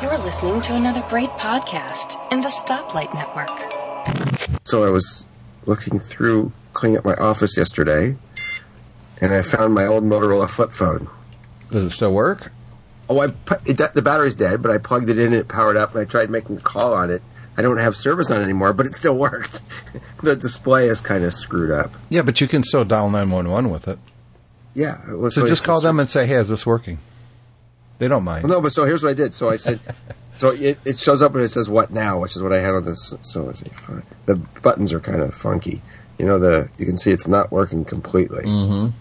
You're listening to another great podcast in the Stoplight Network. So I was looking through, cleaning up my office yesterday, and I found my old Motorola flip phone. Does it still work? Oh, I pu- it, the battery's dead, but I plugged it in and it powered up, and I tried making a call on it. I don't have service on it anymore, but it still worked. the display is kind of screwed up. Yeah, but you can still dial 911 with it. Yeah. it was- So just call them and say, hey, is this working? They don't mind. Well, no, but so here's what I did. So I said, so it, it shows up and it says "What now," which is what I had on this. So. The buttons are kind of funky. You know, the you can see it's not working completely. Mm-hmm.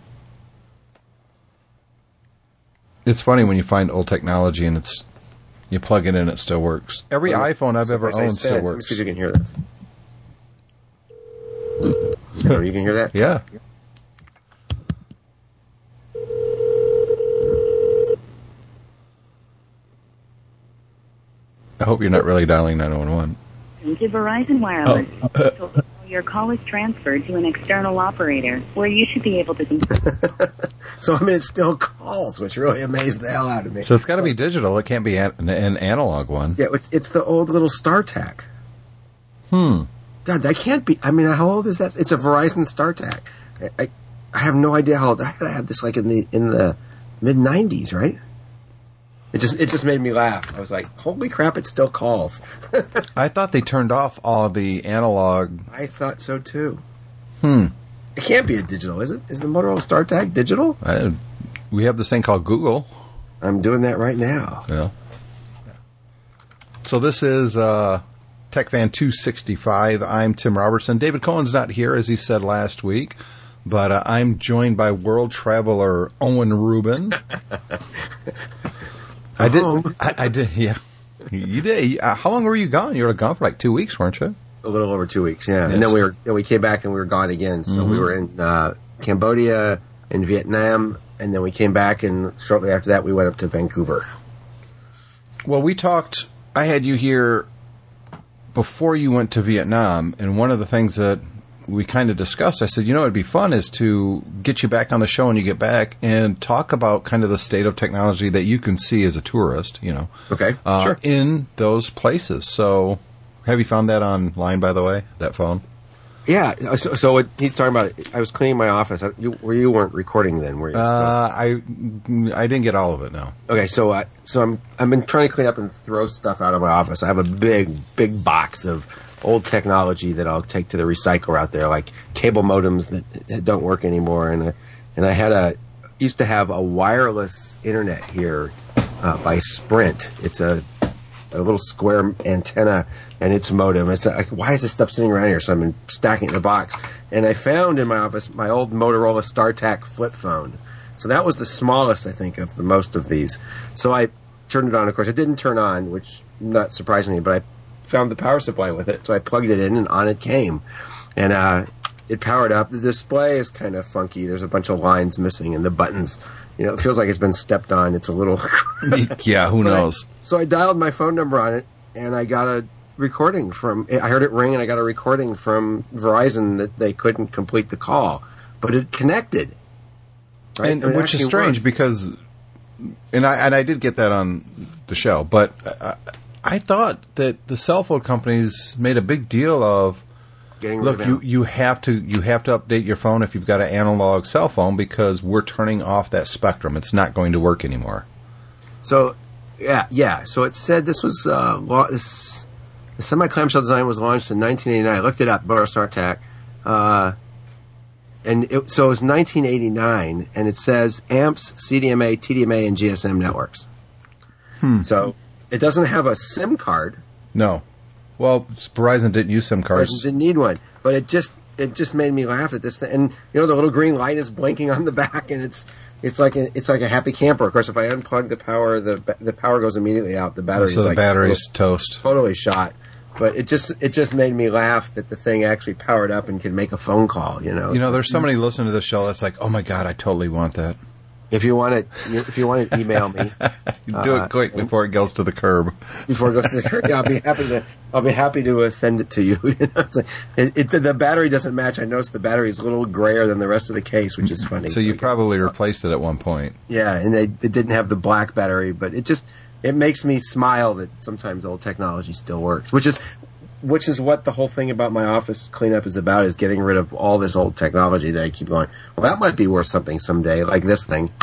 It's funny when you find old technology and it's you plug it in, it still works. Every iPhone I've ever owned said- still Let me works. see if you can hear this. Oh, you can hear that? Yeah. I hope you're not really dialing 911. to Verizon Wireless. Your call is transferred to an external operator, where you should be able to. So I mean, it still calls, which really amazed the hell out of me. So it's got to be digital. It can't be an, an analog one. yeah, it's it's the old little StarTAC. Hmm. God, that can't be. I mean, how old is that? It's a Verizon StarTAC. I, I, I have no idea how old. I had to have this like in the in the mid '90s, right? It just it just made me laugh. I was like, "Holy crap! It still calls." I thought they turned off all the analog. I thought so too. Hmm. It can't be a digital, is it? Is the Motorola StarTAC digital? I, we have this thing called Google. I'm doing that right now. Yeah. So this is uh, TechFan 265. I'm Tim Robertson. David Cohen's not here, as he said last week, but uh, I'm joined by world traveler Owen Rubin. I did. I, I did. Yeah, you did. Uh, how long were you gone? You were gone for like two weeks, weren't you? A little over two weeks, yeah. And then we were then we came back and we were gone again. So we Mhm. were in uh, Cambodia, in Vietnam, and then we came back, and shortly after that, we went up to Vancouver. Well, we talked. I had you here before you went to Vietnam, and one of the things that we kind of discussed, I said, you know, it'd be fun is to get you back on the show when you get back and talk about kind of the state of technology that you can see as a tourist, you know, Okay, uh, sure. in those places. So, have you found that online, by the way, that phone? Yeah. So, so what he's talking about, I was cleaning my office. I- You, where you weren't recording then, were you? Uh, I I didn't get all of it. No. Okay, so I so I'm I've been trying to clean up and throw stuff out of my office. I have a big big box of old technology that I'll take to the recycler out there, like cable modems that, don't work anymore. And I, and I had a used to have a wireless internet here uh, by Sprint. It's a a little square antenna and its modem. It's like, why is this stuff sitting around here? So I'm stacking it in a box. And I found in my office my old Motorola StarTAC flip phone. So that was the smallest, I think, of the most of these. So I turned it on. Of course, it didn't turn on, which not surprisingly, but I found the power supply with it. So I plugged it in and on it came. And, uh, it powered up. The display is kind of funky. There's a bunch of lines missing and the buttons, you know, it feels like it's been stepped on. It's a little yeah, who But I- knows? so I dialed my phone number on it, and I got a recording from. I heard it ring, and I got a recording from Verizon that they couldn't complete the call, but it connected. Right? and I mean, which is strange worked. because, and I and I did get that on the show, but I, I thought that the cell phone companies made a big deal of Getting rid look of you you have to you have to update your phone if you've got an analog cell phone because we're turning off that spectrum. It's not going to work anymore. So, yeah, yeah. So it said this was uh, la- this the semi clamshell design was launched in 1989. I looked it up, Motor StarTAC, uh, and it, so it was 1989, and it says AMPS, CDMA, TDMA, and GSM networks. Hmm. So it doesn't have a SIM card. No, well Verizon didn't use SIM Verizon cards. didn't need one, but it just it just made me laugh at this thing. And you know, the little green light is blinking on the back, and it's it's like a, it's like a happy camper. Of course, if I unplug the power, the the power goes immediately out. The battery's so the like battery's toast. totally shot. But it just it just made me laugh that the thing actually powered up and could make a phone call. You know, You know, there's somebody listening to the show that's like, "Oh my god, I totally want that." If you want it, if you want to email me do Uh, it quick before it goes to the curb. before it goes to the curb, yeah, I'll be happy to I'll be happy to uh, send it to you. you know, it's like, it, it, the battery doesn't match. I noticed the battery is a little grayer than the rest of the case, which is funny. So you probably replaced it at one point. Yeah, and they it didn't have the black battery, but it just it makes me smile that sometimes old technology still works, which is which is what the whole thing about my office cleanup is about is getting rid of all this old technology that I keep going. Well, that might be worth something someday, like this thing.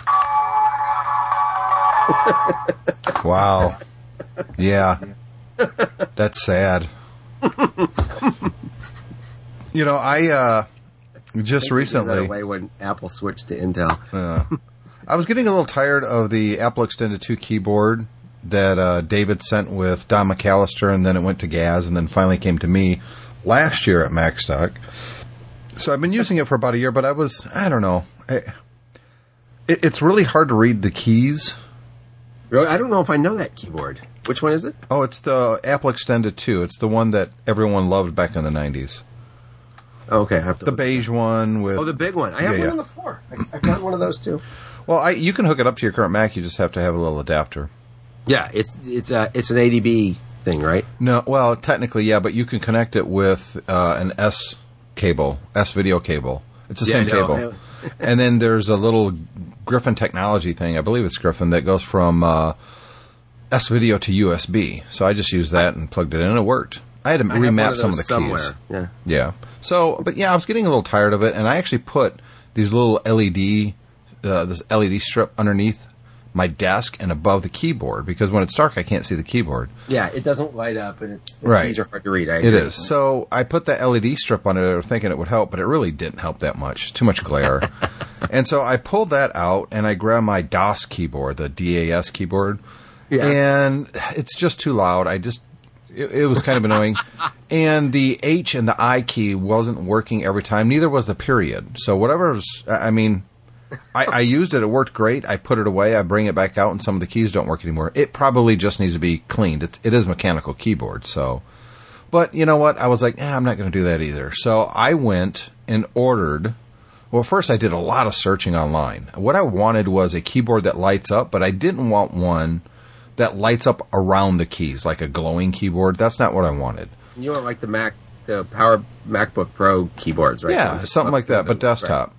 Wow. Yeah. That's sad. you know, I uh just That recently way when Apple switched to Intel. uh, I was getting a little tired of the Apple Extended 2 keyboard that uh, David sent with Don McAllister, and then it went to Gaz, and then finally came to me last year at MacStock. So I've been using it for about a year, but I was, I don't know. I, it, it's really hard to read the keys. Really, I don't know if I know that keyboard. Which one is it? Oh, it's the Apple Extended 2. It's the one that everyone loved back in the 90s. Oh, okay, I have to. The beige one with. Oh, the big one. I have Yeah, one yeah. on the floor. I, I found one of those too. Well, I, you can hook it up to your current Mac. You just have to have a little adapter. Yeah, it's it's a it's an ADB thing, right? No, well, technically, yeah, but you can connect it with uh, an S cable, S video cable. It's the Yeah, same know. cable. and then there's a little Griffin technology thing. I believe it's Griffin that goes from uh, S video to USB. So I just used that and plugged it in, and it worked. I had to I remap of some of the keys. Yeah. Yeah. So, but yeah, I was getting a little tired of it, and I actually put these little LED, uh, this LED strip underneath my desk and above the keyboard because when it's dark, I can't see the keyboard. Yeah, it doesn't light up, and it's the Right. keys are hard to read. I It So I put the LED strip on it, thinking it would help, but it really didn't help that much. It's too much glare. and so I pulled that out and I grabbed my DOS keyboard, the DAS keyboard, Yeah. and it's just too loud. I just it, it was kind of annoying. And the H and the I key wasn't working every time. Neither was the period. So whatever's, I mean, I, I used it. It worked great. I put it away. I bring it back out, and some of the keys don't work anymore. It probably just needs to be cleaned. It, it is mechanical keyboard, so. But you know what? I was like, eh, I'm not going to do that either. So I went and ordered. Well, first I did a lot of searching online. What I wanted was a keyboard that lights up, but I didn't want one that lights up around the keys, like a glowing keyboard. That's not what I wanted. You want like the Mac, the Power MacBook Pro keyboards, right? Yeah, something like that, but Right.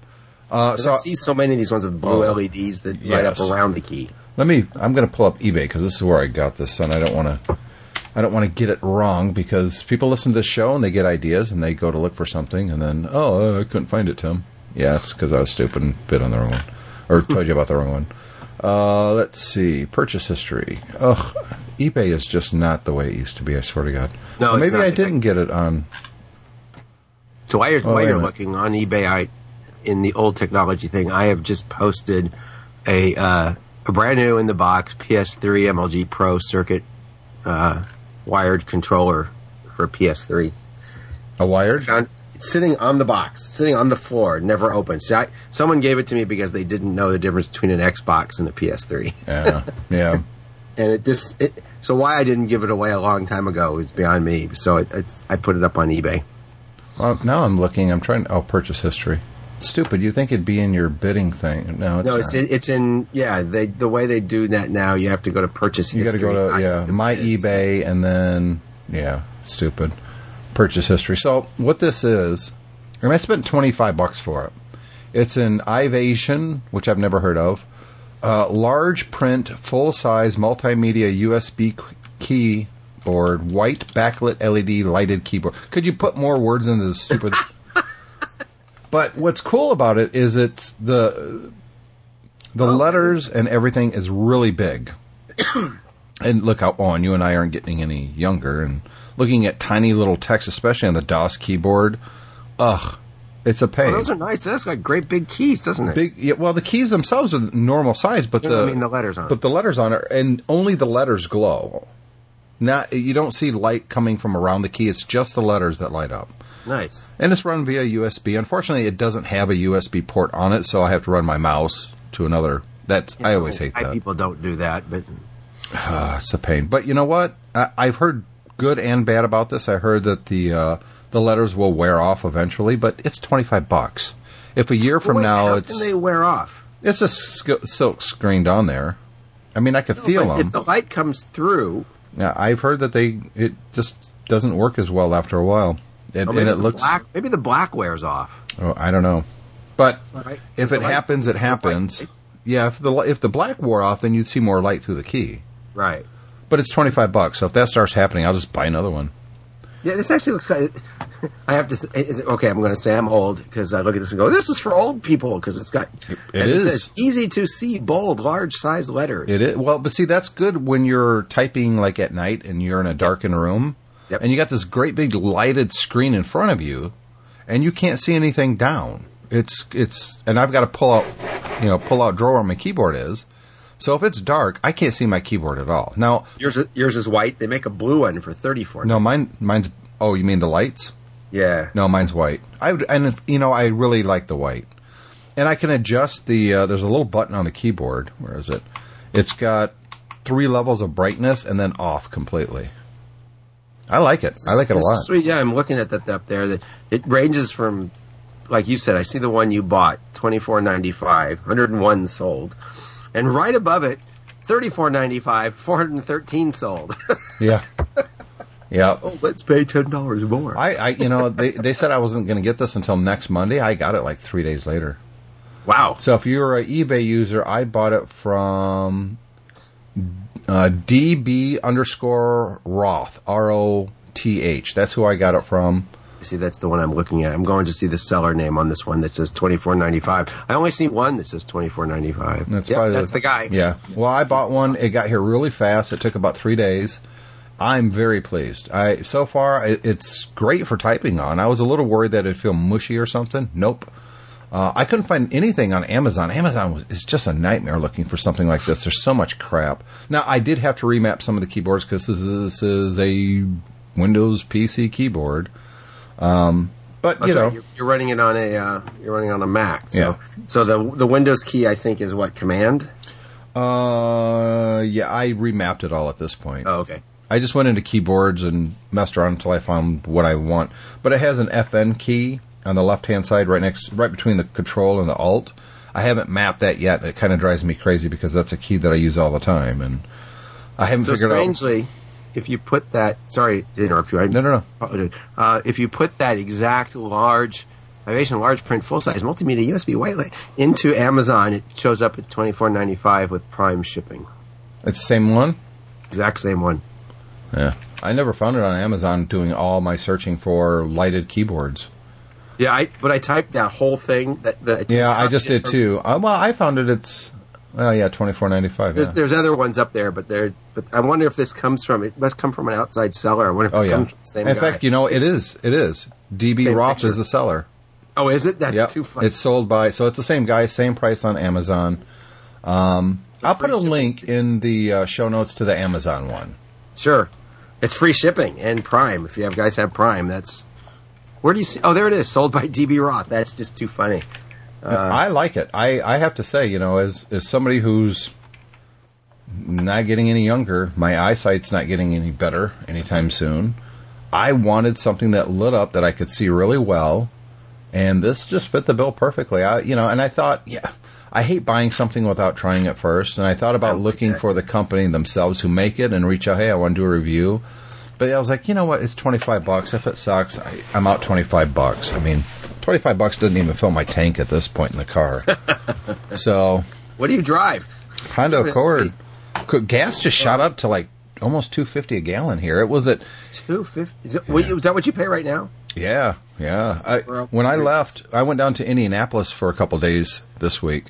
Uh, so I see so many of these ones with blue Oh. LEDs that light up around the key. Let me. I'm going to pull up eBay because this is where I got this, and I don't want to. I don't want to get it wrong because people listen to this show and they get ideas and they go to look for something and then oh I couldn't find it Tim. Yeah, it's because I was stupid and bid on the wrong one or told you about the wrong one. Uh, let's see purchase history. Ugh, eBay is just not the way it used to be. I swear to God. No, it's maybe. I didn't get it on. So while you're, Oh, while you're looking on eBay, I in the old technology thing, I have just posted a uh, a brand new in the box PS3 MLG Pro Circuit uh, wired controller for PS3. A wired? Found it's sitting on the box, sitting on the floor, never opened. See, I, someone gave it to me because they didn't know the difference between an Xbox and a PS3, Yeah, yeah. and it just it, so why I didn't give it away a long time ago is beyond me. So it, it's I put it up on eBay. Well, now I'm looking. I'm trying. Oh, purchase history. Stupid. You think it'd be in your bidding thing? No, it's No, not. it's in, it's in yeah. They the way they do that now, you have to go to purchase. You got to go to yeah my bids. eBay and then yeah stupid purchase history. So what this is, and I spent twenty five bucks for it. It's an Ivation, which I've never heard of. Uh, large print, full size multimedia USB keyboard, white backlit LED lighted keyboard. Could you put more words into this stupid? But what's cool about it is it's the the oh. letters and everything is really big. and look how on you and I aren't getting any younger and looking at tiny little text, especially on the DOS keyboard. Ugh, it's a oh, pain. Oh, those are nice. That's got great big keys, doesn't it? big. Yeah, well, the keys themselves are normal size, but Yeah, the I mean the letters on. it. but the letters on it, and only the letters glow. Not you don't see light coming from around the key. It's just the letters that light up. Nice. And it's run via USB. Unfortunately, it doesn't have a USB port on it, so I have to run my mouse to another. That's I always hate that. people don't do that, but Uh, it's a pain. But you know what? I, I've heard good and bad about this. I heard that the uh, the letters will wear off eventually, but it's twenty five bucks. If a year from Wait, now how it's can they wear off? it's just sk- silk screened on there. I mean, I could feel But them. If the light comes through, Yeah, I've heard that they it just doesn't work as well after a while, and, and it looks. black. Maybe the black wears off. Oh, I don't know, but Right. if it happens, it happens. light- Yeah, if the if the black wore off, then you'd see more light through the key. Right. But it's twenty five bucks. So if that starts happening, I'll just buy another one. Yeah, this actually looks kind of. I have to. Say, is it- okay, I'm going to say I'm old because I look at this and go, "This is for old people" because it's got. It as is. says, easy to see, bold, large size letters. It is well, but see, that's good when you're typing like at night and you're in a darkened room, Yep. and you got this great big lighted screen in front of you, and you can't see anything down. It's it's, and I've got to pull out, you know, pull out drawer where my keyboard is. So if it's dark, I can't see my keyboard at all. Now, Yours, is- yours is white. They make a blue one for thirty four. no, mine, mine's. Oh, you mean the lights? Yeah. No, mine's white. I would, and you know, I really like the white, and I can adjust the. Uh, there's a little button on the keyboard. Where is it? It's got three levels of brightness and then off completely. I like it. I like it a lot. Sweet. Yeah, I'm looking at that up there. That it ranges from, like you said, I see the one you bought, twenty four ninety five, hundred and one sold, and right above it, thirty four ninety five, four hundred and thirteen sold. Yeah, yeah. oh, let's pay ten dollars more. I, I, you know, they they said I wasn't going to get this until next Monday. I got it like three days later. wow. So if you're an eBay user, I bought it from uh, DB underscore Roth R O T H. That's who I got it from. See, that's the one I'm looking at. I'm going to see the seller name on this one that says twenty four ninety five. I only see one that says twenty four ninety five. That's yep, probably that's the guy. Yeah. Well, I bought one. It got here really fast. It took about three days. I'm very pleased. I so far it, it's great for typing on. I was a little worried that it'd feel mushy or something. Nope. Uh, I couldn't find anything on Amazon. Amazon was, is just a nightmare looking for something like this. There's so much crap. Now I did have to remap some of the keyboards because this is, this is a Windows PC keyboard. Um, but That's you know, right. You're, you're running it on a uh, you're running on a Mac. So, Yeah. So the the Windows key I think is what Command. uh, yeah, I remapped it all at this point. Oh, okay. I just went into keyboards and messed around until I found what I want. But it has an FN key on the left hand side, right next, right between the Control and the Alt. I haven't mapped that yet. It kind of drives me crazy because that's a key that I use all the time, and I haven't So figured out. strangely, if you put that sorry to interrupt you. I, No, no, no. Uh, if you put that exact large Ivation large print full size multimedia USB white light into Amazon, it shows up at twenty four ninety five with Prime shipping. It's the same one. Exact same one. Yeah, I never found it on Amazon. Doing all my searching for lighted keyboards. Yeah, I but I typed that whole thing. That, that Yeah, I just did from- too. Uh, well, I found it. It's oh yeah, twenty four ninety five. There's Yeah. there's other ones up there, but they're but I wonder if this comes from it must come from an outside seller. I wonder if Oh it yeah. comes from the same In guy. fact, you know, it is. It is. DB Same Roth picture. is the seller. oh, is it? That's Yep. too funny. It's sold by so it's the same guy, same price on Amazon. Um, I'll put a free link in the uh, show notes to the Amazon one. Sure. It's free shipping and Prime. If you have guys have Prime, that's where do you see? Oh, there it is. Sold by DB Roth. That's just too funny. Uh, I like it. I, I have to say, you know, as as somebody who's not getting any younger, my eyesight's not getting any better anytime soon. I wanted something that lit up that I could see really well, and this just fit the bill perfectly. I, you know, and I thought, yeah, I hate buying something without trying it first, and I thought about looking for the company themselves who make it and reach out, hey, I want to do a review. But I was like, you know what? It's twenty five bucks. If it sucks, I, I'm out twenty five bucks. I mean, twenty five bucks doesn't even fill my tank at this point in the car. so What do you drive? Honda Accord, Could- gas just shot up to like almost two fifty a gallon here. It was at Two fifty. Is, it, what- is that what you pay right now? yeah, yeah. I, when I left, I went down to Indianapolis for a couple days this week,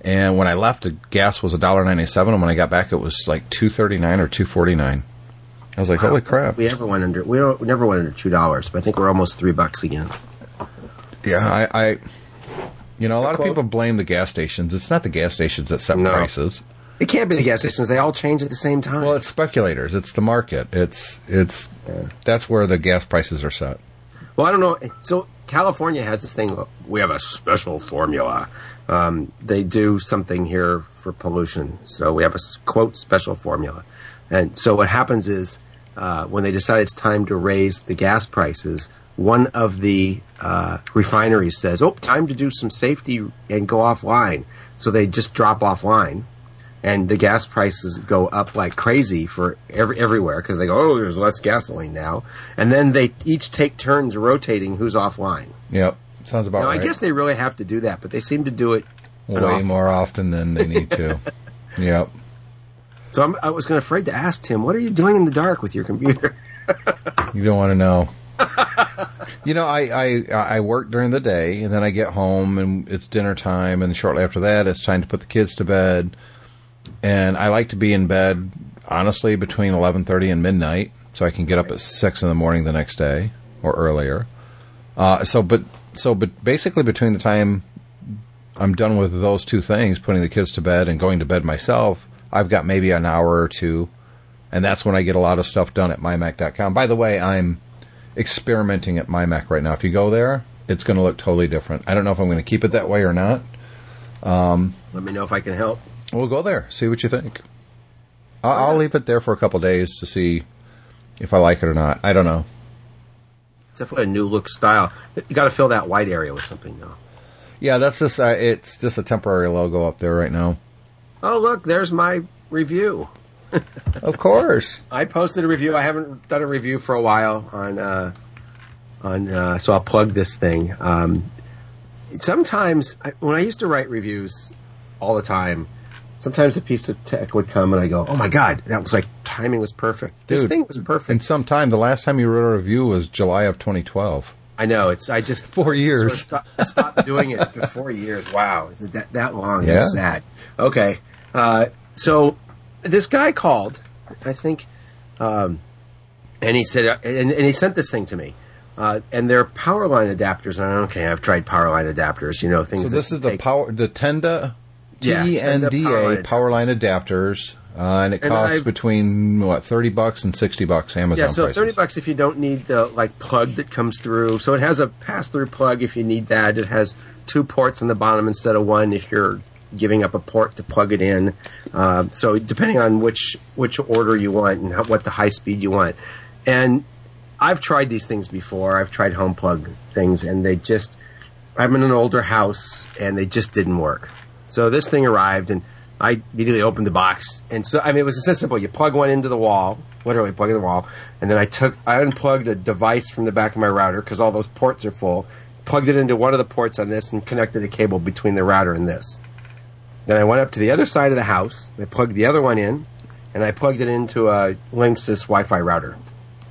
and when I left, the gas was a dollar ninety seven, and when I got back, it was like two thirty nine or two forty nine. I was like, holy crap! We ever went under? We don't. We never went under two dollars, but I think we're almost three bucks again. Yeah, I, I you know, a lot of people blame the gas stations. It's not the gas stations that set No. prices. It can't be the gas stations. They all change at the same time. Well, it's speculators. It's the market. It's it's that's where the gas prices are set. Well, I don't know. So California has this thing. We have a special formula. Um, they do something here for pollution. So we have a quote special formula. And so what happens is uh, when they decide it's time to raise the gas prices, one of the uh, refineries says, "Oh, time to do some safety and go offline." So they just drop offline. And the gas prices go up like crazy for every, everywhere because they go, oh, there's less gasoline now. And then they each take turns rotating who's offline. Yep, sounds about Now, right. I guess they really have to do that, but they seem to do it way awful- more often than they need to. yep. So I'm, I was going to afraid to ask Tim, what are you doing in the dark with your computer? You don't want to know. you know, I, I I work during the day, and then I get home, and it's dinner time, and shortly after that, it's time to put the kids to bed. And I like to be in bed, honestly, between eleven thirty and midnight, so I can get up at six in the morning the next day or earlier. Uh, so, but so, but basically, between the time I'm done with those two things, putting the kids to bed and going to bed myself, I've got maybe an hour or two, and that's when I get a lot of stuff done at mymac.com. By the way, I'm experimenting at mymac right now. If you go there, it's going to look totally different. I don't know if I'm going to keep it that way or not. Let me know if I can help. We'll go there, see what you think. I'll, I'll leave it there for a couple days to see if I like it or not. I don't know. It's definitely a new look style. You got to fill that white area with something though. Yeah, that's just uh, it's just a temporary logo up there right now. Oh, look, there's my review. Of course. I posted a review. I haven't done a review for a while on uh, on uh, so I'll plug this thing. Um, sometimes I, when I used to write reviews all the time, sometimes a piece of tech would come and I go, "Oh my god, that was like timing was perfect. This Dude, thing was perfect." In some time, the last time you wrote a review was July of 2012. I know it's. I just Four years. sort of stop- stopped doing it. It's been four years. Wow, is it that that long? Yeah. That's sad. Okay, uh, so this guy called, I think, um, and he said, uh, and, and he sent this thing to me. Uh, and they're power line adapters. And I okay, I've tried power line adapters. You know things. So this is the power, the Tenda, T N D Tenda power line adapters, uh, and it costs I've- between what thirty bucks and sixty bucks Amazon Yeah, so prices. thirty bucks if you don't need the like plug that comes through. So it has a pass through plug if you need that. It has two ports on the bottom instead of one if you're giving up a port to plug it in. Uh, so depending on which which order you want and how, what the high speed you want, and I've tried these things before. I've tried home plug things, and they just. I'm in an older house, and they just didn't work. So this thing arrived, and I immediately opened the box, and so I mean it was so simple. You plug one into the wall, literally plug in the wall, and then I took I unplugged a device from the back of my router because all those ports are full. Plugged it into one of the ports on this, and connected a cable between the router and this. Then I went up to the other side of the house. I plugged the other one in, and I plugged it into a Linksys Wi-Fi router,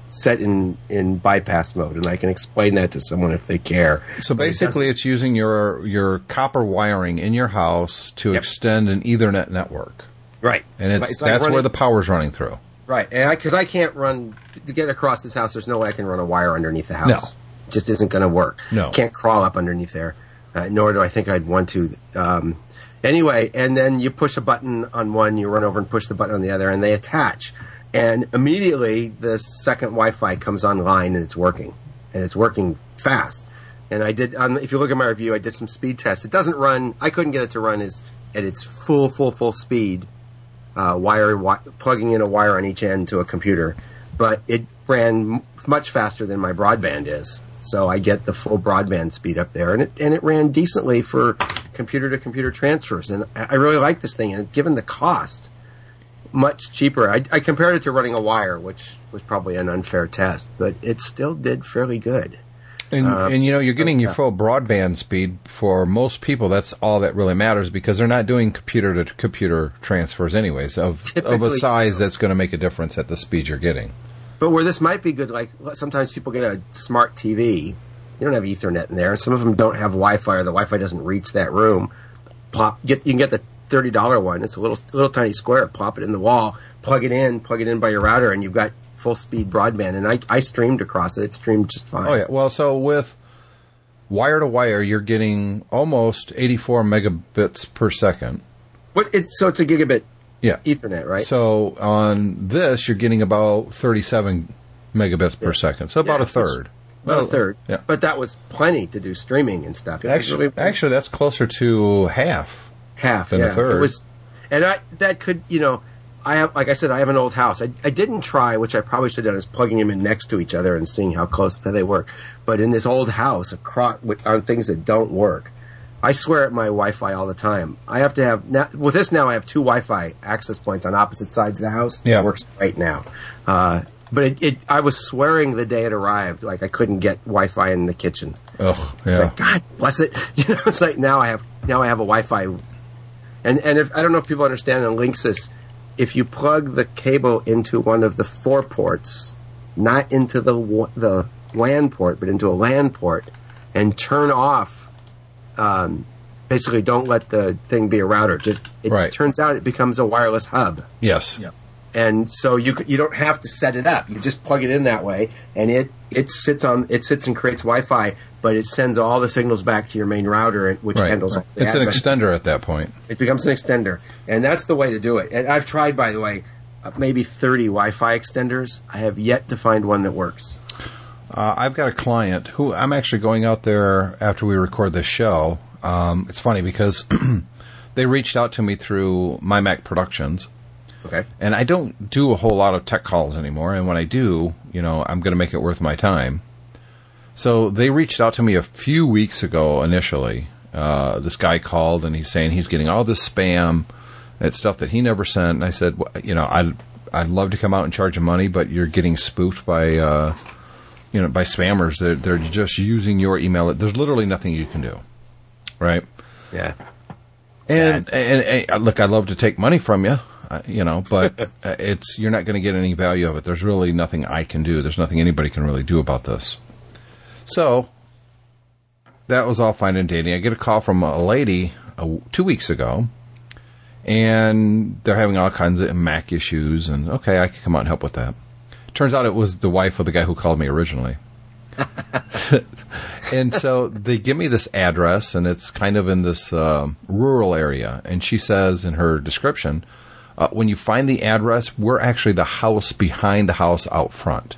set in in bypass mode, and I can explain that to someone if they care. So basically, it's using your your copper wiring in your house to extend an Ethernet network, right, and it's, It's like that's where the power's running through. right, and because I, can't run to get across this house, there's no way I can run a wire underneath the house. No. It just isn't going to work. No. can't crawl up underneath there. Uh, nor do I think I'd want to. Um, anyway, and then you push a button on one, you run over and push the button on the other, and they attach. And immediately, the second Wi-Fi comes online and it's working, and it's working fast. And I did. Um, if you look at my review, I did some speed tests. It doesn't run. I couldn't get it to run as at its full, full, full speed. Uh, wire, wi- plugging in a wire on each end to a computer, but it ran m- much faster than my broadband is. So I get the full broadband speed up there, and it and it ran decently for computer to computer transfers. And I, really like this thing, and given the cost, much cheaper. I, I compared it to running a wire, which was probably an unfair test, but it still did fairly good. And, Uh, and you know, you're getting your full broadband speed for most people. That's all that really matters because they're not doing computer to computer transfers, anyways, of of a size that's going to make a difference at the speed you're getting. But where this might be good, like sometimes people get a smart TV, you don't have Ethernet in there, and some of them don't have Wi-Fi, or the Wi-Fi doesn't reach that room. Plop, get you can get the thirty dollar one. It's a little little tiny square. Plop it in the wall, plug it in, plug it in by your router, and you've got full speed broadband. And I I streamed across it. It streamed just fine. Oh yeah. Well, so with wire to wire, you're getting almost 84 megabits per second. What it's so it's a gigabit Yeah. Ethernet, right? So on this, you're getting about 37 megabits per second. So about Yeah, a third. About a third. Yeah. But that was plenty to do streaming and stuff. It Actually, really- actually, that's closer to half. half than a third. It was, and I that could you know I have like I said I have an old house. I, I didn't try, which I probably should have done, is plugging them in next to each other and seeing how close that they work. But in this old house, across on things that don't work, I swear at my Wi-Fi all the time. I have to have now with this now. I have two Wi-Fi access points on opposite sides of the house. Yeah. it works right now. Uh, but it, it, I was swearing the day it arrived, like I couldn't get Wi-Fi in the kitchen. Oh, It's yeah. like God bless it. You know, it's like now I have now I have a Wi-Fi, and and if I don't know if people understand on Linksys, if you plug the cable into one of the four ports, not into the the WAN port, but into a LAN port, and turn off, um, basically don't let the thing be a router. Just, it Right. turns out it becomes a wireless hub Yes. And so you you don't have to set it up. You just plug it in that way, and it it sits on it sits and creates Wi-Fi, but it sends all the signals back to your main router, which Right. handles. the It's an extender at that point. It becomes an extender, and that's the way to do it. And I've tried, by the way, uh, maybe thirty Wi-Fi extenders. I have yet to find one that works. Uh, I've got a client who I'm actually going out there after we record this show. Um, it's funny because they reached out to me through My Mac Productions, Okay. and I don't do a whole lot of tech calls anymore. And when I do, you know, I'm going to make it worth my time. So they reached out to me a few weeks ago initially. Uh, this guy called and he's saying he's getting all this spam. and stuff that he never sent. And I said, "Wh- you know, I'd I'd love to come out and charge you money, but you're getting spoofed by uh, you know by spammers. They're they're just using your email. There's literally nothing you can do, right? Yeah. And, and, and uh, look, I'd love to take money from you, uh, you know, but uh, it's you're not going to get any value of it. There's really nothing I can do. There's nothing anybody can really do about this. So that was all fine and dandy. I get a call from a lady uh, two weeks ago, and they're having all kinds of Mac issues. And okay, I can come out and help with that. Turns out it was the wife of the guy who called me originally. and so they give me this address, and it's kind of in this um, rural area. And she says in her description, uh, when you find the address, we're actually the house behind the house out front.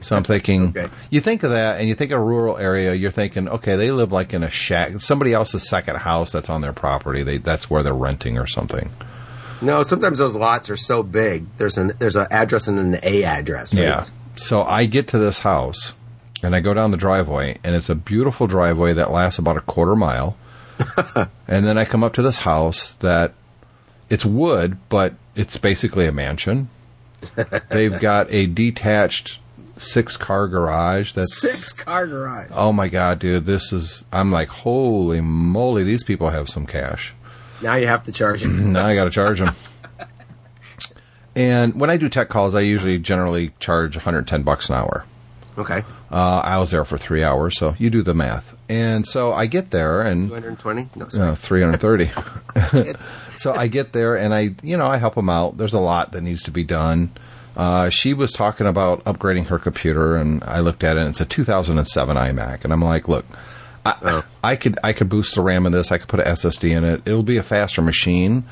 So I'm thinking, Okay. you think of that, and you think of a rural area. You're thinking, okay, they live like in a shack, somebody else's second house that's on their property. They that's where they're renting or something. No, sometimes those lots are so big. There's an there's an address and an A address. Right? Yeah. So I get to this house and I go down the driveway and it's a beautiful driveway that lasts about a quarter mile. and then I come up to this house that it's wood, but it's basically a mansion. They've got a detached six car garage that's Six car garage. Oh my god, dude, this is I'm like, holy moly, these people have some cash. Now you have to charge them. now I got to charge them. And when I do tech calls, I usually generally charge 110 bucks an hour. Okay. Uh, I was there for three hours, so you do the math. And so I get there, and 220? No, sorry. uh, 330. so I get there, and I, you know, I help them out. There's a lot that needs to be done. Uh, she was talking about upgrading her computer, and I looked at it, and it's a 2007 iMac, and I'm like, look, I, Oh. I could I could boost the RAM in this. I could put an SSD in it. It'll be a faster machine,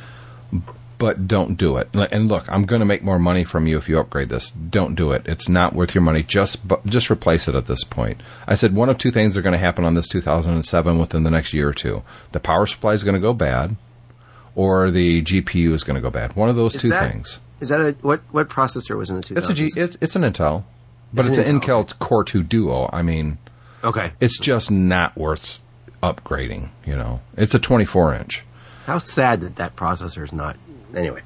but don't do it. And look, I'm going to make more money from you if you upgrade this. Don't do it. It's not worth your money. Just bu- just replace it at this point. I said one of two things are going to happen on this 2007 within the next year or two. The power supply is going to go bad, or the GPU is going to go bad. One of those Is two that- things. Is that a what? What processor was in the 2000s? It's a G. It's it's an Intel, but It's it's, an an Intel, Intel Core 2 Duo. I mean, okay. it's just not worth upgrading. You know, it's a 24 inch. How sad that that processor is not. Anyway,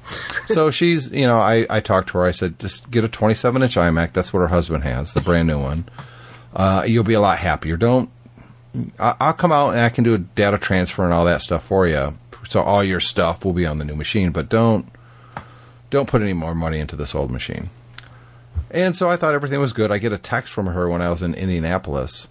so she's, you know, I, I talked to her. I said, just get a 27 inch iMac. That's what her husband has, the brand new one. Uh, you'll be a lot happier. Don't, I, I'll come out and I can do a data transfer and all that stuff for you. So all your stuff will be on the new machine, but don't, don't put any more money into this old machine. And so I thought everything was good. I get a text from her when I was in Indianapolis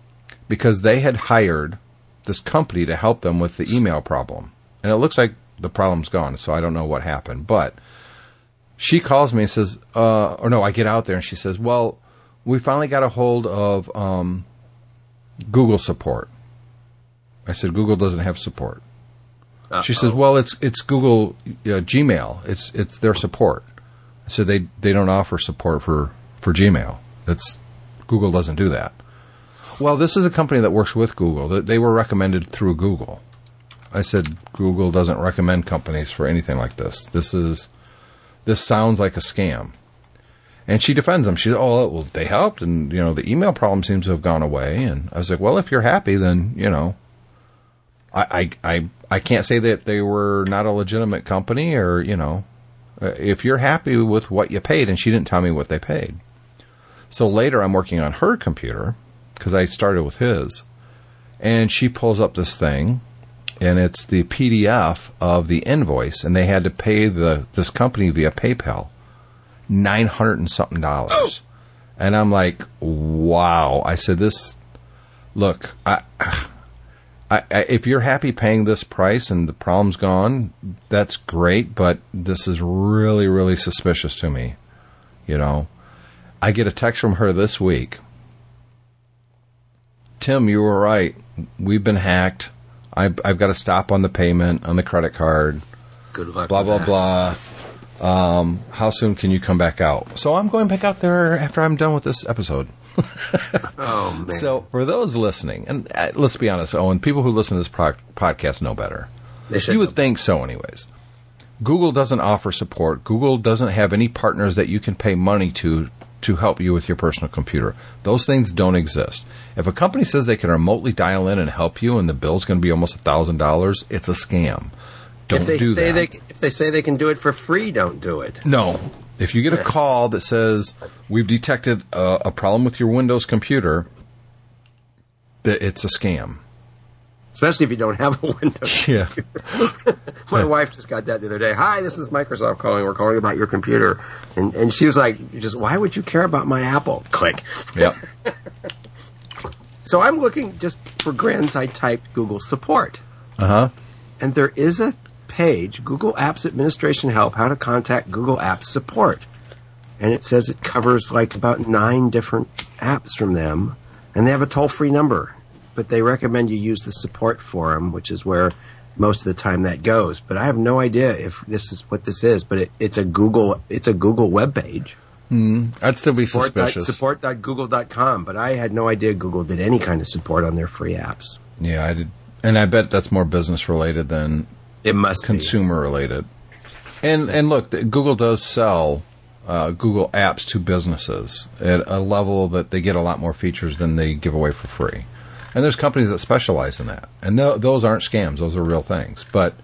because they had hired this company to help them with the email problem. And it looks like the problem's gone, so I don't know what happened. But she calls me and says, uh, or no, I get out there and she says, well, we finally got a hold of um, Google support. I said, Google doesn't have support. She says, "Well, it's it's Google uh, Gmail. It's it's their support." I said, "They they don't offer support for for Gmail. That's Google doesn't do that." Well, this is a company that works with Google. They were recommended through Google. I said, "Google doesn't recommend companies for anything like this. This is this sounds like a scam." And she defends them. She said, "Oh, well, they helped, and you know, the email problem seems to have gone away." And I was like, "Well, if you're happy, then you know." I, I, I, I can't say that they were not a legitimate company or, you know, uh, if you're happy with what you paid, and she didn't tell me what they paid. So later I'm working on her computer because I started with his, and she pulls up this thing and it's the PDF of the invoice, and they had to pay the this company via PayPal nine hundred and something dollars. Oh! And I'm like, wow. I said, this. Look, I, I, I, if you're happy paying this price and the problem's gone, that's great. But this is really, really suspicious to me. You know, I get a text from her this week. Tim, you were right. We've been hacked. I've, I've got to stop on the payment on the credit card. Good luck. Blah blah blah. Um, how soon can you come back out? So I'm going back out there after I'm done with this episode. Oh man. So for those listening, and uh, let's be honest, Owen, people who listen to this pro- podcast know better. They should You would know. think so, anyways. Google doesn't offer support. Google doesn't have any partners that you can pay money to to help you with your personal computer. Those things don't exist. If a company says they can remotely dial in and help you, and the bill's going to be almost a thousand dollars, it's a scam. Don't if they do say that. they if they say they can do it for free, don't do it. No. If you get a call that says we've detected a, a problem with your Windows computer, that it's a scam. Especially if you don't have a Windows. Yeah. My wife just got that the other day. Hi, this is Microsoft calling. We're calling about your computer, and and she was like, "Just why would you care about my Apple?" Click. Yep. So I'm looking just for grants. I typed Google support, Uh huh. and there is a page, Google Apps Administration Help, how to contact Google Apps support, and it says it covers like about nine different apps from them, and they have a toll free number, but they recommend you use the support forum, which is where most of the time that goes. But I have no idea if this is what this is, but it, it's a Google it's a Google web page. I'd still be Support dot- suspicious. Support.google.com, but I had no idea Google did any kind of support on their free apps. Yeah, I did. And I bet that's more business related than It must be. consumer related. And and look, Google does sell uh, Google apps to businesses at a level that they get a lot more features than they give away for free. And there's companies that specialize in that, and th- those aren't scams; those are real things. But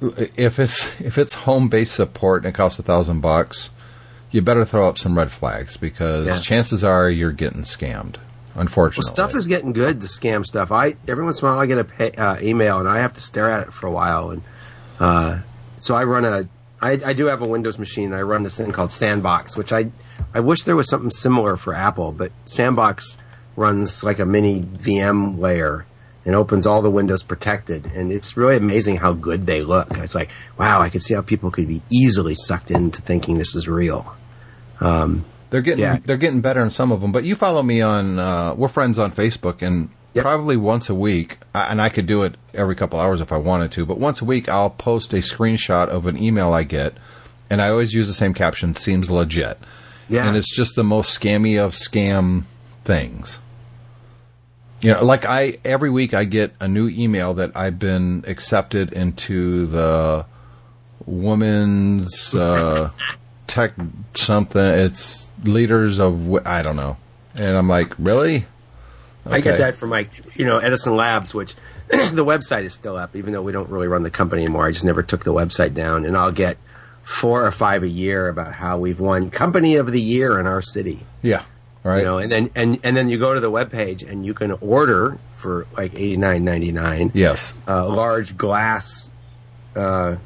if it's if it's home based support and it costs a thousand bucks, you better throw up some red flags because Yeah. chances are you're getting scammed. Unfortunately, Well, stuff is getting good. The scam stuff. I every once in a while I get a pay, uh, email and I have to stare at it for a while. And uh, so I run a. I, I do have a Windows machine. I run this thing called Sandbox, which I I wish there was something similar for Apple, but Sandbox runs like a mini VM layer and opens all the windows protected. And it's really amazing how good they look. It's like wow, I could see how people could be easily sucked into thinking this is real. They're getting Yeah. they're getting better in some of them. But you follow me on uh, we're friends on Facebook, and Yep. probably once a week, and I could do it every couple hours if I wanted to. But once a week, I'll post a screenshot of an email I get, and I always use the same caption: "Seems legit." Yeah. and it's just the most scammy of scam things. You know, like I every week I get a new email that I've been accepted into the women's uh, tech something. It's leaders of I don't know, and I'm like, really? I get that from like you know Edison Labs, which the website is still up, even though we don't really run the company anymore. I just never took the website down, and I'll get four or five a year about how we've won Company of the Year in our city. Yeah, right. You know, and then and and then you go to the webpage and you can order for like eighty nine ninety nine. yes, a large glass uh,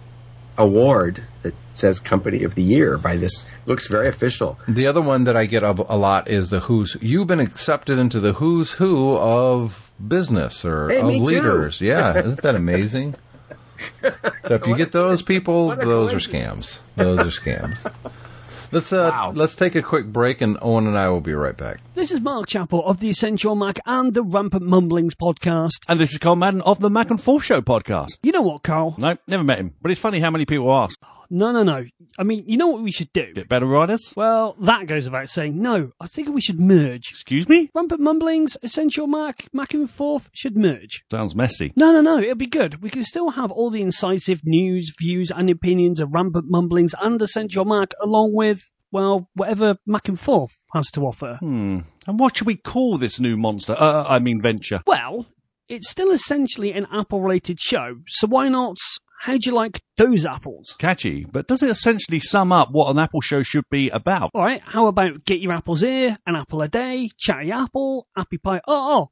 award that says Company of the Year by this looks very official. The other one that I get a, a lot is the who's. You've been accepted into the who's who of business or Hey, of me too. leaders. Yeah, isn't that amazing? So if you get those people, those are scams. Those are scams. Let's uh, Wow. let's take a quick break, and Owen and I will be right back. This is Mark Chappell of the Essential Mac and the Rampant Mumblings podcast. And this is Carl Madden of the Mac and Forth Show podcast. You know what, Carl? No, never met him, but it's funny how many people ask. No, no, no. I mean, you know what we should do? Get better riders? Well, that goes without saying. No, I think we should merge. Excuse me? Rampant Mumblings, Essential Mac, Mac and Forth should merge. Sounds messy. No, no, no, it'll be good. We can still have all the incisive news, views, and opinions of Rampant Mumblings and Essential Mac, along with, well, whatever Mac and Forth has to offer. Hmm. And what should we call this new monster? Uh, I mean venture. Well, it's still essentially an Apple related show, so why not? How'd you like those apples? Catchy, but does it essentially sum up what an Apple show should be about? All right, how about get your apples here, an apple a day, chatty apple, appy pie? Oh, oh,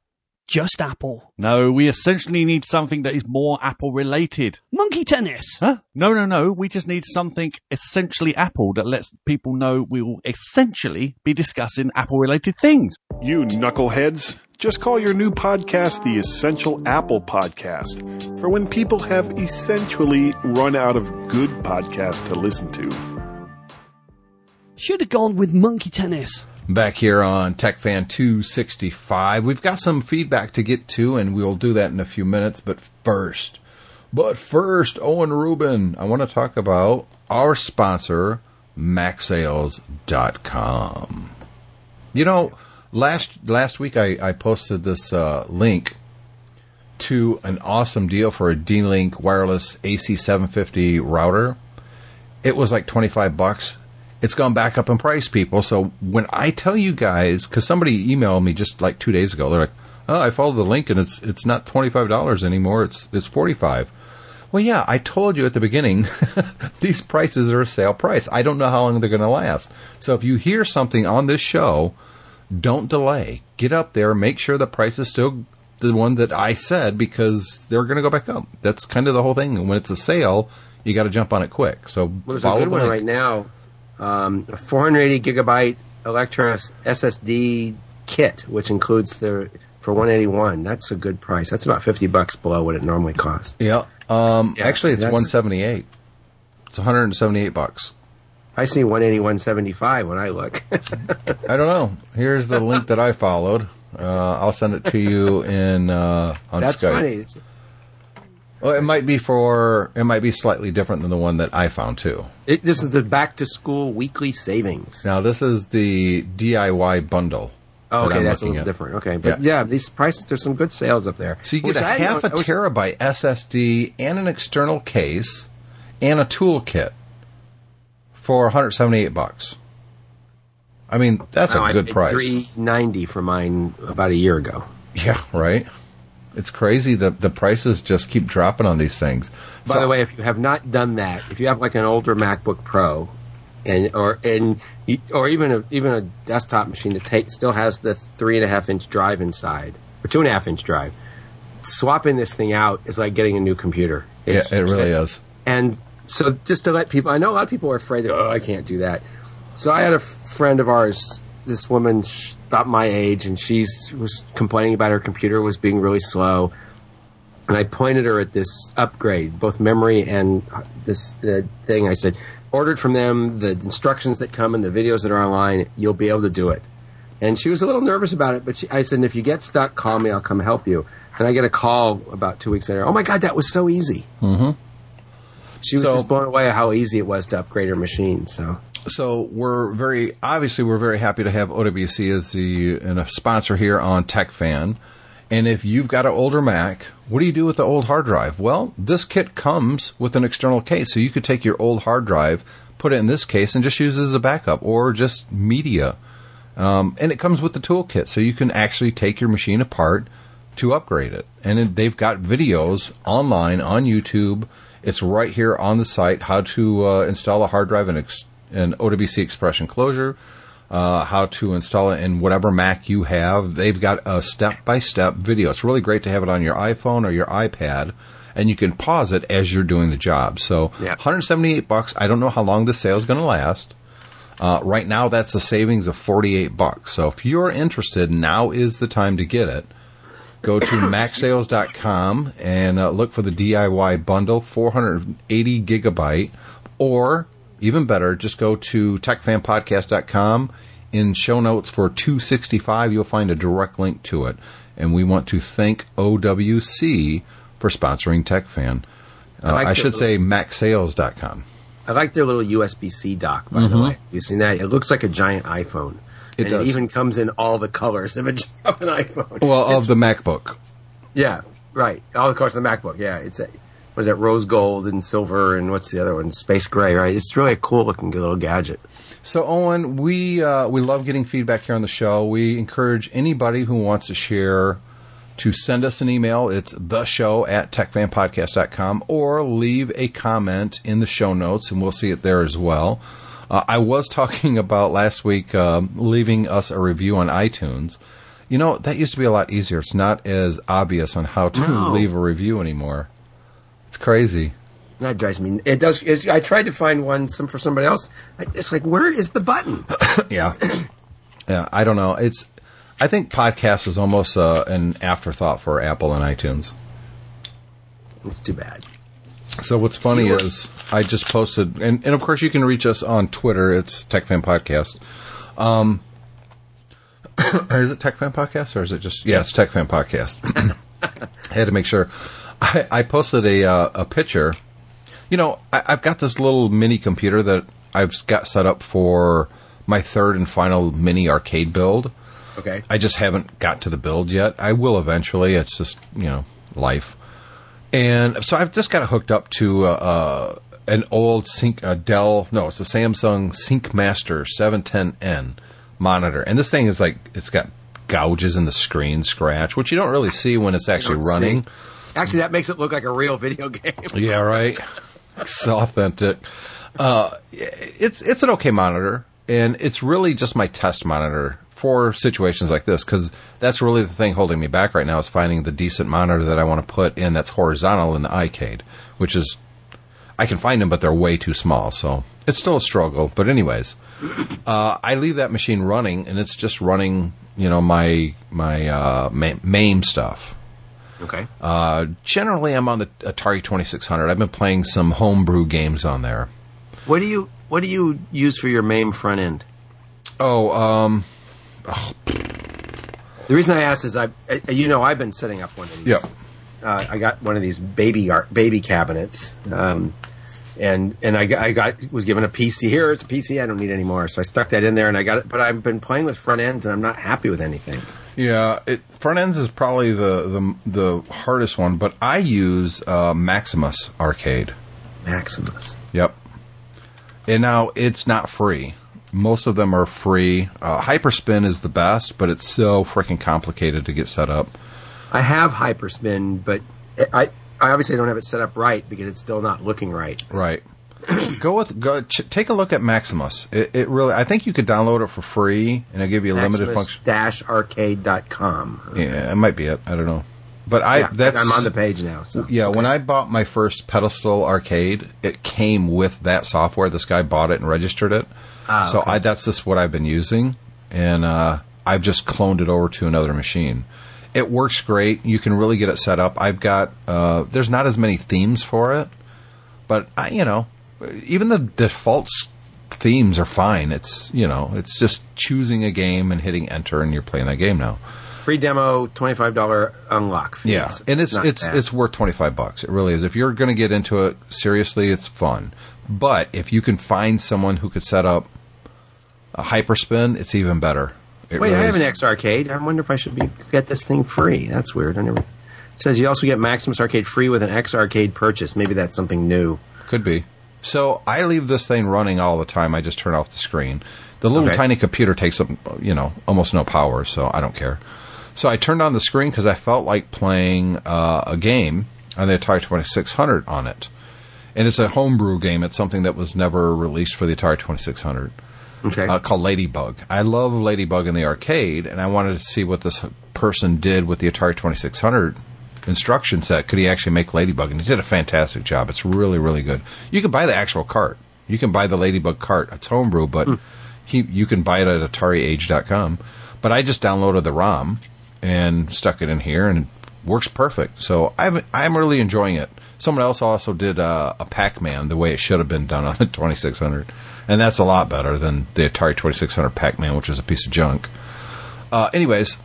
just Apple. No, we essentially need something that is more Apple related. Monkey tennis. Huh? No, no, no. We just need something essentially Apple that lets people know we will essentially be discussing Apple related things. You knuckleheads. Just call your new podcast the Essential Apple Podcast for when people have essentially run out of good podcasts to listen to. Should have gone with monkey tennis. Back here on TechFan 265, we've got some feedback to get to, and we'll do that in a few minutes. But first, but first, Owen Rubin, I want to talk about our sponsor, MacSales.com. You know, last last week I, I posted this uh, link to an awesome deal for a D-Link wireless AC750 router. It was like 25 bucks. It's gone back up in price, people. So when I tell you guys, because somebody emailed me just like two days ago, they're like, "Oh, I followed the link and it's it's not twenty five dollars anymore. It's it's forty five. Well, yeah, I told you at the beginning, these prices are a sale price. I don't know how long they're going to last. So if you hear something on this show, don't delay. Get up there, make sure the price is still the one that I said because they're going to go back up. That's kind of the whole thing. And when it's a sale, you got to jump on it quick. So Well, there's follow a good the one link. right now. Um, a 480 gigabyte Electra SSD kit, which includes the for 181. That's a good price. That's about 50 bucks below what it normally costs. Yeah. Um, Yeah, actually, it's that's- 178. It's 178 bucks. I see 181.75 when I look. I don't know. Here's the link that I followed. Uh, I'll send it to you in uh, on That's Skype. funny. Well, it might be for it might be slightly different than the one that I found too. It, this is the back to school weekly savings. Now this is the DIY bundle. Oh, okay, I'm that's a little at. different. Okay, but yeah. these prices, there's some good sales up there. So you get a I half a terabyte SSD and an external case and a toolkit for 178 bucks. I mean, that's No, a I good paid price. 390 for mine about a year ago. Yeah, right. It's crazy that the prices just keep dropping on these things. By So- the way, if you have not done that, if you have like an older MacBook Pro, and or and or even a even a desktop machine that take, still has the three and a half inch drive inside or two and a half inch drive, swapping this thing out is like getting a new computer. yeah, it really is. And so, just to let people, I know a lot of people are afraid that, oh, I can't do that. So, I had a friend of ours, this woman sh- about my age, and she's was complaining about her computer was being really slow. And I pointed her at this upgrade, both memory and this uh, thing. I said, ordered from them the instructions that come and the videos that are online. You'll be able to do it. And she was a little nervous about it, but she, I said, if you get stuck, call me. I'll come help you. And I get a call about two weeks later. Oh my God, that was so easy. Mm-hmm. She was So- just blown away how easy it was to upgrade her machine. So So we're very obviously we're very happy to have OWC as the and a sponsor here on TechFan. And if you've got an older Mac, what do you do with the old hard drive? Well, this kit comes with an external case, so you could take your old hard drive, put it in this case, and just use it as a backup or just media. Um, and it comes with the toolkit, so you can actually take your machine apart to upgrade it. And they've got videos online on YouTube. It's right here on the site how to uh, install a hard drive in ex- an OWC Express enclosure, uh, how to install it in whatever Mac you have. They've got a step by step video. It's really great to have it on your iPhone or your iPad. And you can pause it as you're doing the job. So, Yeah. 178 bucks. I don't know how long this sale is going to last. Uh, right now, that's a savings of 48 bucks. So if you're interested, now is the time to get it. Go to MacSales.com and uh, look for the DIY bundle, 480 gigabyte, or even better, just go to techfanpodcast.com. In show notes for 265, you'll find a direct link to it. And we want to thank OWC for sponsoring TechFan. Uh, like I should say MacSales.com. I like their little USB C dock. By the way, you've seen that? It looks like a giant iPhone. It and does. It even comes in all the colors of, a, of an iPhone. Well, It's- of the MacBook. yeah, right. All the colors of the MacBook. Yeah, it's a what is that? Rose gold and silver, and what's the other one? Space gray. Right. It's really a cool looking little gadget. So, Owen, we uh, we love getting feedback here on the show. We encourage anybody who wants to share to send us an email. It's the show at techfanpodcast.com or leave a comment in the show notes, and we'll see it there as well. Uh, I was talking about last week um, leaving us a review on iTunes. You know, that used to be a lot easier. It's not as obvious on how to No. leave a review anymore. It's crazy. That drives me. It does. It's, I tried to find one some for somebody else. It's like, where is the button? Yeah. yeah, I don't know. It's I think podcast is almost uh, an afterthought for Apple and iTunes. It's too bad. So what's funny is I just posted, and, and of course you can reach us on Twitter. It's TechFan Podcast. Um, or is it TechFan Podcast or is it just yeah, it's TechFan Podcast. I had to make sure. I, I posted a uh, a picture. You know, I, I've got this little mini computer that I've got set up for my third and final mini arcade build. Okay. I just haven't got to the build yet. I will eventually. It's just you know life. And so I've just got it hooked up to uh, uh, an old Sync uh, Dell. No, it's a Samsung SyncMaster 710N monitor, and this thing is like it's got gouges in the screen, scratch, which you don't really see when it's actually don't see. Actually, that makes it look like a real video game. Yeah, right. It's authentic. Uh, it's it's an okay monitor, and it's really just my test monitor for situations like this because that's really the thing holding me back right now is finding the decent monitor that I want to put in that's horizontal in the iCade, which is I can find them, but they're way too small. So it's still a struggle. But anyways, uh, I leave that machine running, and it's just running, you know, my my uh, MAME stuff. Okay. Uh, generally, I'm on the Atari 2600. I've been playing some homebrew games on there. What do you What do you use for your MAME front end? Oh, um, The reason I asked is I, you know, I've been setting up one of these. yeah. Uh, I got one of these baby art, baby cabinets, um, and and I I got was given a PC. Here, it's a PC. I don't need anymore, so I stuck that in there, and I got it. But I've been playing with front ends, and I'm not happy with anything. Yeah, it, front ends is probably the, the the hardest one, but I use uh, Maximus Arcade. Maximus. Yep. And now it's not free. Most of them are free. Uh, Hyperspin is the best, but it's so freaking complicated to get set up. I have Hyperspin, but I I obviously don't have it set up right because it's still not looking right. Right. go with go ch- take a look at Maximus. It, it really I think you could download it for free and it'll give you a limited function. Maximus-arcade.com. Yeah, it might be it. I don't know. But I Yeah, that's I'm on the page now. So Yeah, when I bought my first pedestal arcade, it came with that software. This guy bought it and registered it. Ah, so I, that's just what I've been using, and uh, I've just cloned it over to another machine. It works great. You can really get it set up. I've got uh, there's not as many themes for it, but I, you know, even the default themes are fine. It's you know, it's just choosing a game and hitting enter, and you're playing that game now. free demo, twenty five dollar unlock. Fees. Yeah, and it's not it's it's worth twenty five bucks. It really is. If you're going to get into it seriously, it's fun. But if you can find someone who could set up a hyperspin, it's even better. It Wait, really I have an X Arcade. I wonder if I should be get this thing free. That's weird. I never. It says you also get Maximus Arcade free with an X Arcade purchase. Maybe that's something new. Could be. So I leave this thing running all the time. I just turn off the screen. The little Okay. tiny computer takes up, you know, almost no power, so I don't care. So I turned on the screen because I felt like playing uh, a game on the Atari 2600 on it. And it's a homebrew game. It's something that was never released for the Atari 2600 Okay. uh, called Ladybug. I love Ladybug in the arcade, and I wanted to see what this person did with the Atari 2600 instruction set. Could he actually make Ladybug? And he did a fantastic job. It's really, really good. You can buy the actual cart. You can buy the Ladybug cart. It's homebrew, but he, you can buy it at AtariAge.com. But I just downloaded the ROM and stuck it in here, and it works perfect. So I'm I'm really enjoying it. Someone else also did uh, a Pac-Man the way it should have been done on the 2600, and that's a lot better than the Atari 2600 Pac-Man, which is a piece of junk. Uh, anyways,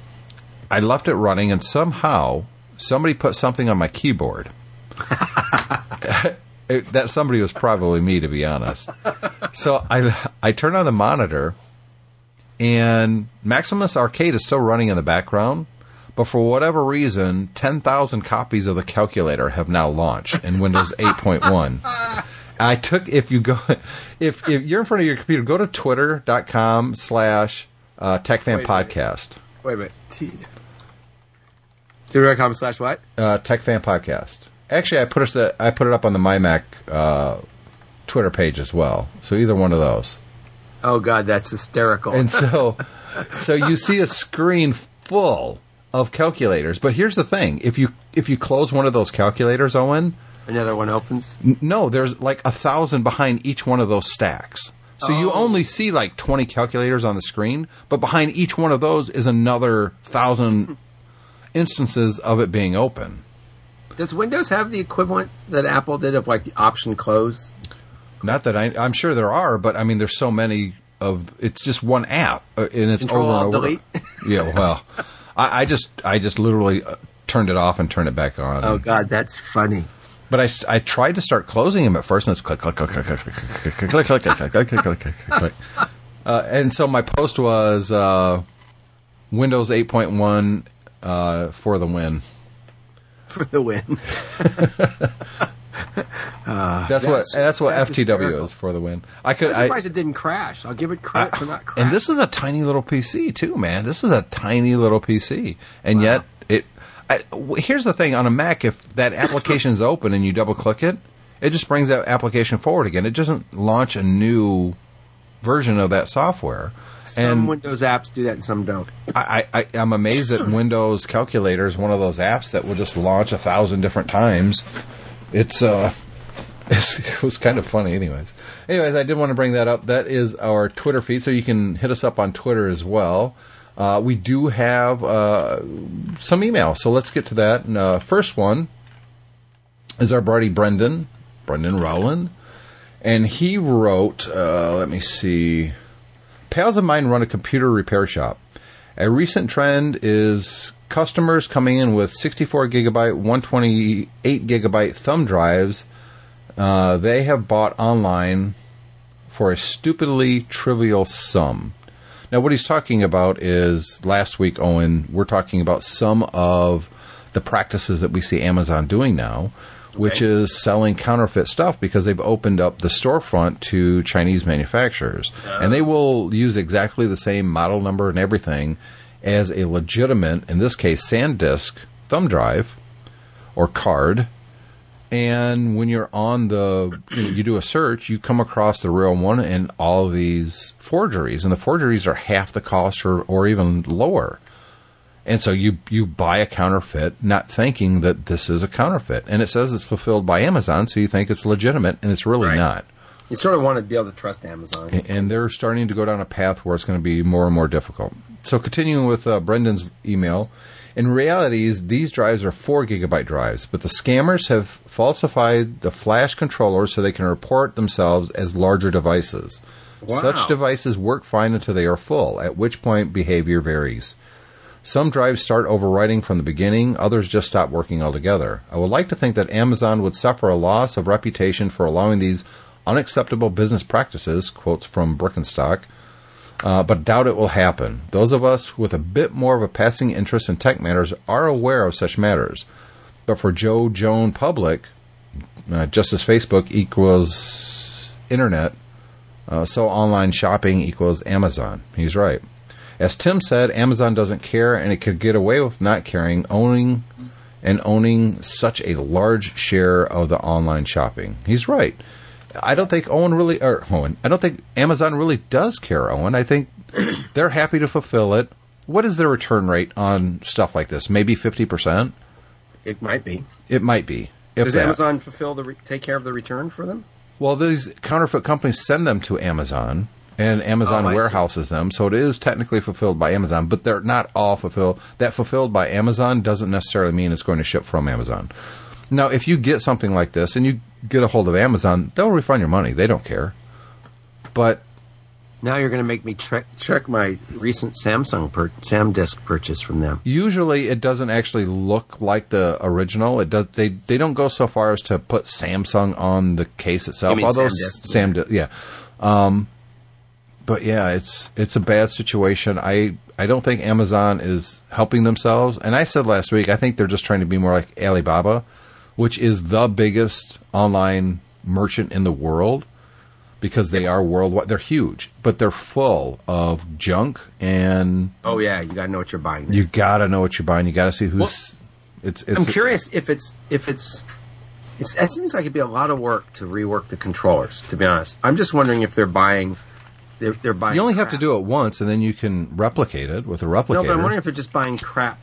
I left it running, and somehow somebody put something on my keyboard. It- that somebody was probably me, to be honest. So I I turn on the monitor, and Maximus Arcade is still running in the background. But for whatever reason, 10,000 copies of the calculator have now launched in Windows 8.1. I took, if you go, if, if you're in front of your computer, go to twitter.com slash uh, TechFan. Podcast. Wait a minute. T- Zero.com slash what? Uh, TechFan Podcast. Actually, I put it, I put it up on the MyMac uh, Twitter page as well. So either one of those. Oh God, that's hysterical. And so, so you see a screen full of calculators. But here's the thing: if you if you close one of those calculators, Owen, Another one opens. n- no, there's like a thousand behind each one of those stacks. So you only see like 20 calculators on the screen, but behind each one of those is another thousand instances of it being open. Does Windows have the equivalent that Apple did of like the option close? Not that I, I'm sure there are, but I mean, there's so many of. It's just one app, uh, and it's Control, over and over. delete. yeah, well, I, I just, I just literally uh, turned it off and turned it back on. Oh God, that's funny. But I, I tried to start closing them at first, and it's click click, click, click, click, click, click, click, click, click, click, click, click, click, click, click, click. Uh, and so my post was uh, Windows 8.1 uh, for the win. For the win. That's, what That's- that's what that's FTW hysterical. is for the win. I could I'm I, surprised it didn't crash. I'll give it credit for not crashing. and this is a tiny little PC too, man. This is a tiny little PC, and yet it. I, w- here's the thing: on a Mac, if that application is open and you double click it, it just brings that application forward again. It doesn't launch a new version of that software. some and Windows apps do that and some don't. I, I, I'm amazed that Windows Calculator is one of those apps that will just launch a thousand different times. It's uh, it's, it was kind of funny, anyways. Anyways, I did want to bring that up. That is our Twitter feed, so you can hit us up on Twitter as well. Uh, we do have uh, some email, so let's get to that. And, uh, first one is our buddy Brendan, Brendan Rowland, and he wrote. Uh, let me see. Pals of mine run a computer repair shop. A recent trend is customers coming in with 64 gigabyte, 128 gigabyte thumb drives. Uh, they have bought online for a stupidly trivial sum. Now, what he's talking about is last week, Owen, we're talking about some of the practices that we see Amazon doing now, which Okay. is selling counterfeit stuff because they've opened up the storefront to Chinese manufacturers. Oh. And they will use exactly the same model number and everything as a legitimate, in this case, SanDisk thumb drive or card. And when you're on the, you, do a search, you come across the real one and all of these forgeries. And the forgeries are half the cost or, or even lower. And so you, you buy a counterfeit, not thinking that this is a counterfeit. And it says it's fulfilled by Amazon, so you think it's legitimate, and it's really Right. not. You sort of want to be able to trust Amazon. And they're starting to go down a path where it's going to be more and more difficult. So continuing with uh, Brendan's email, in reality, these drives are four gigabyte drives, but the scammers have falsified the flash controllers so they can report themselves as larger devices. Wow. Such devices work fine until they are full, at which point behavior varies. Some drives start overwriting from the beginning, others just stop working altogether. I would like to think that Amazon would suffer a loss of reputation for allowing these unacceptable business practices, quotes from Birkenstock, uh, but doubt it will happen. Those of us with a bit more of a passing interest in tech matters are aware of such matters. But for Joe Joan Public, uh, just as Facebook equals internet, uh, so online shopping equals Amazon. He's right. As Tim said, Amazon doesn't care and it could get away with not caring, owning and owning such a large share of the online shopping. He's right. I don't think Owen really, or Owen, I don't think Amazon really does care, Owen. I think they're happy to fulfill it. What is their return rate on stuff like this? Maybe 50%? It might be. It might be. If Does that. Amazon fulfill the re- take care of the return for them? Well, these counterfeit companies send them to Amazon, and Amazon Oh, I see. warehouses them, so it is technically fulfilled by Amazon, but they're not all fulfilled. That fulfilled by Amazon doesn't necessarily mean it's going to ship from Amazon. Now, if you get something like this and you get a hold of Amazon, they'll refund your money. They don't care. But Now you're going to make me check check my recent Samsung per- SamDisk purchase from them. usually it doesn't actually look like the original. It does. They they don't go so far as to put Samsung on the case itself. Although? Sam, yeah. Um, but yeah, it's it's a bad situation. I I don't think Amazon is helping themselves. And I said last week, I think they're just trying to be more like Alibaba, which is the biggest online merchant in the world because they are worldwide. They're huge, but they're full of junk and Oh yeah, you got to know what you're buying. there. you gotta know what you're buying. You gotta see who's. Well, it's, it's. I'm curious if it's if it's. It's, it seems like it'd be a lot of work to rework the controllers. To be honest, I'm just wondering if they're buying they're, they're buying. You only have to do it once, and then you can replicate it with a replicator. No, but I'm wondering if they're just buying crap,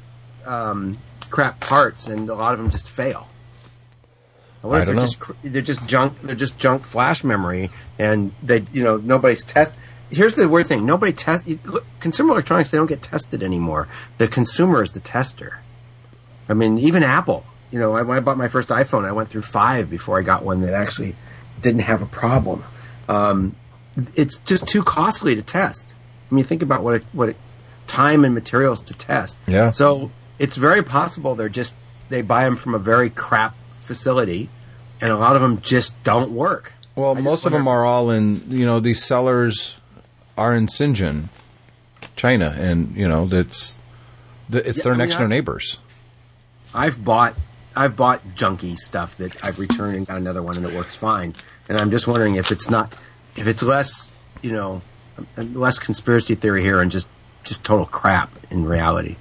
um, crap parts, and a lot of them just fail. I wonder I if they're know. just they're just junk. They're just junk flash memory, and they you know nobody's test. Here's the weird thing: nobody test look, consumer electronics. They don't get tested anymore. The consumer is the tester. I mean, even Apple. You know, I- when I bought my first iPhone, I went through five before I got one that actually didn't have a problem. Um, it's just too costly to test. I mean, think about what it, what it, time and materials to test. Yeah. So it's very possible they're just they buy them from a very crap facility, and a lot of them just don't work. Well, I most of them are all in. You know, these sellers are in Shenzhen, China, and you know that's the, it's Yeah, their I mean, next door I- neighbors. I've bought I've bought junky stuff that I've returned and got another one and it works fine. And I'm just wondering if it's not if it's less you know less conspiracy theory here and just just total crap in reality.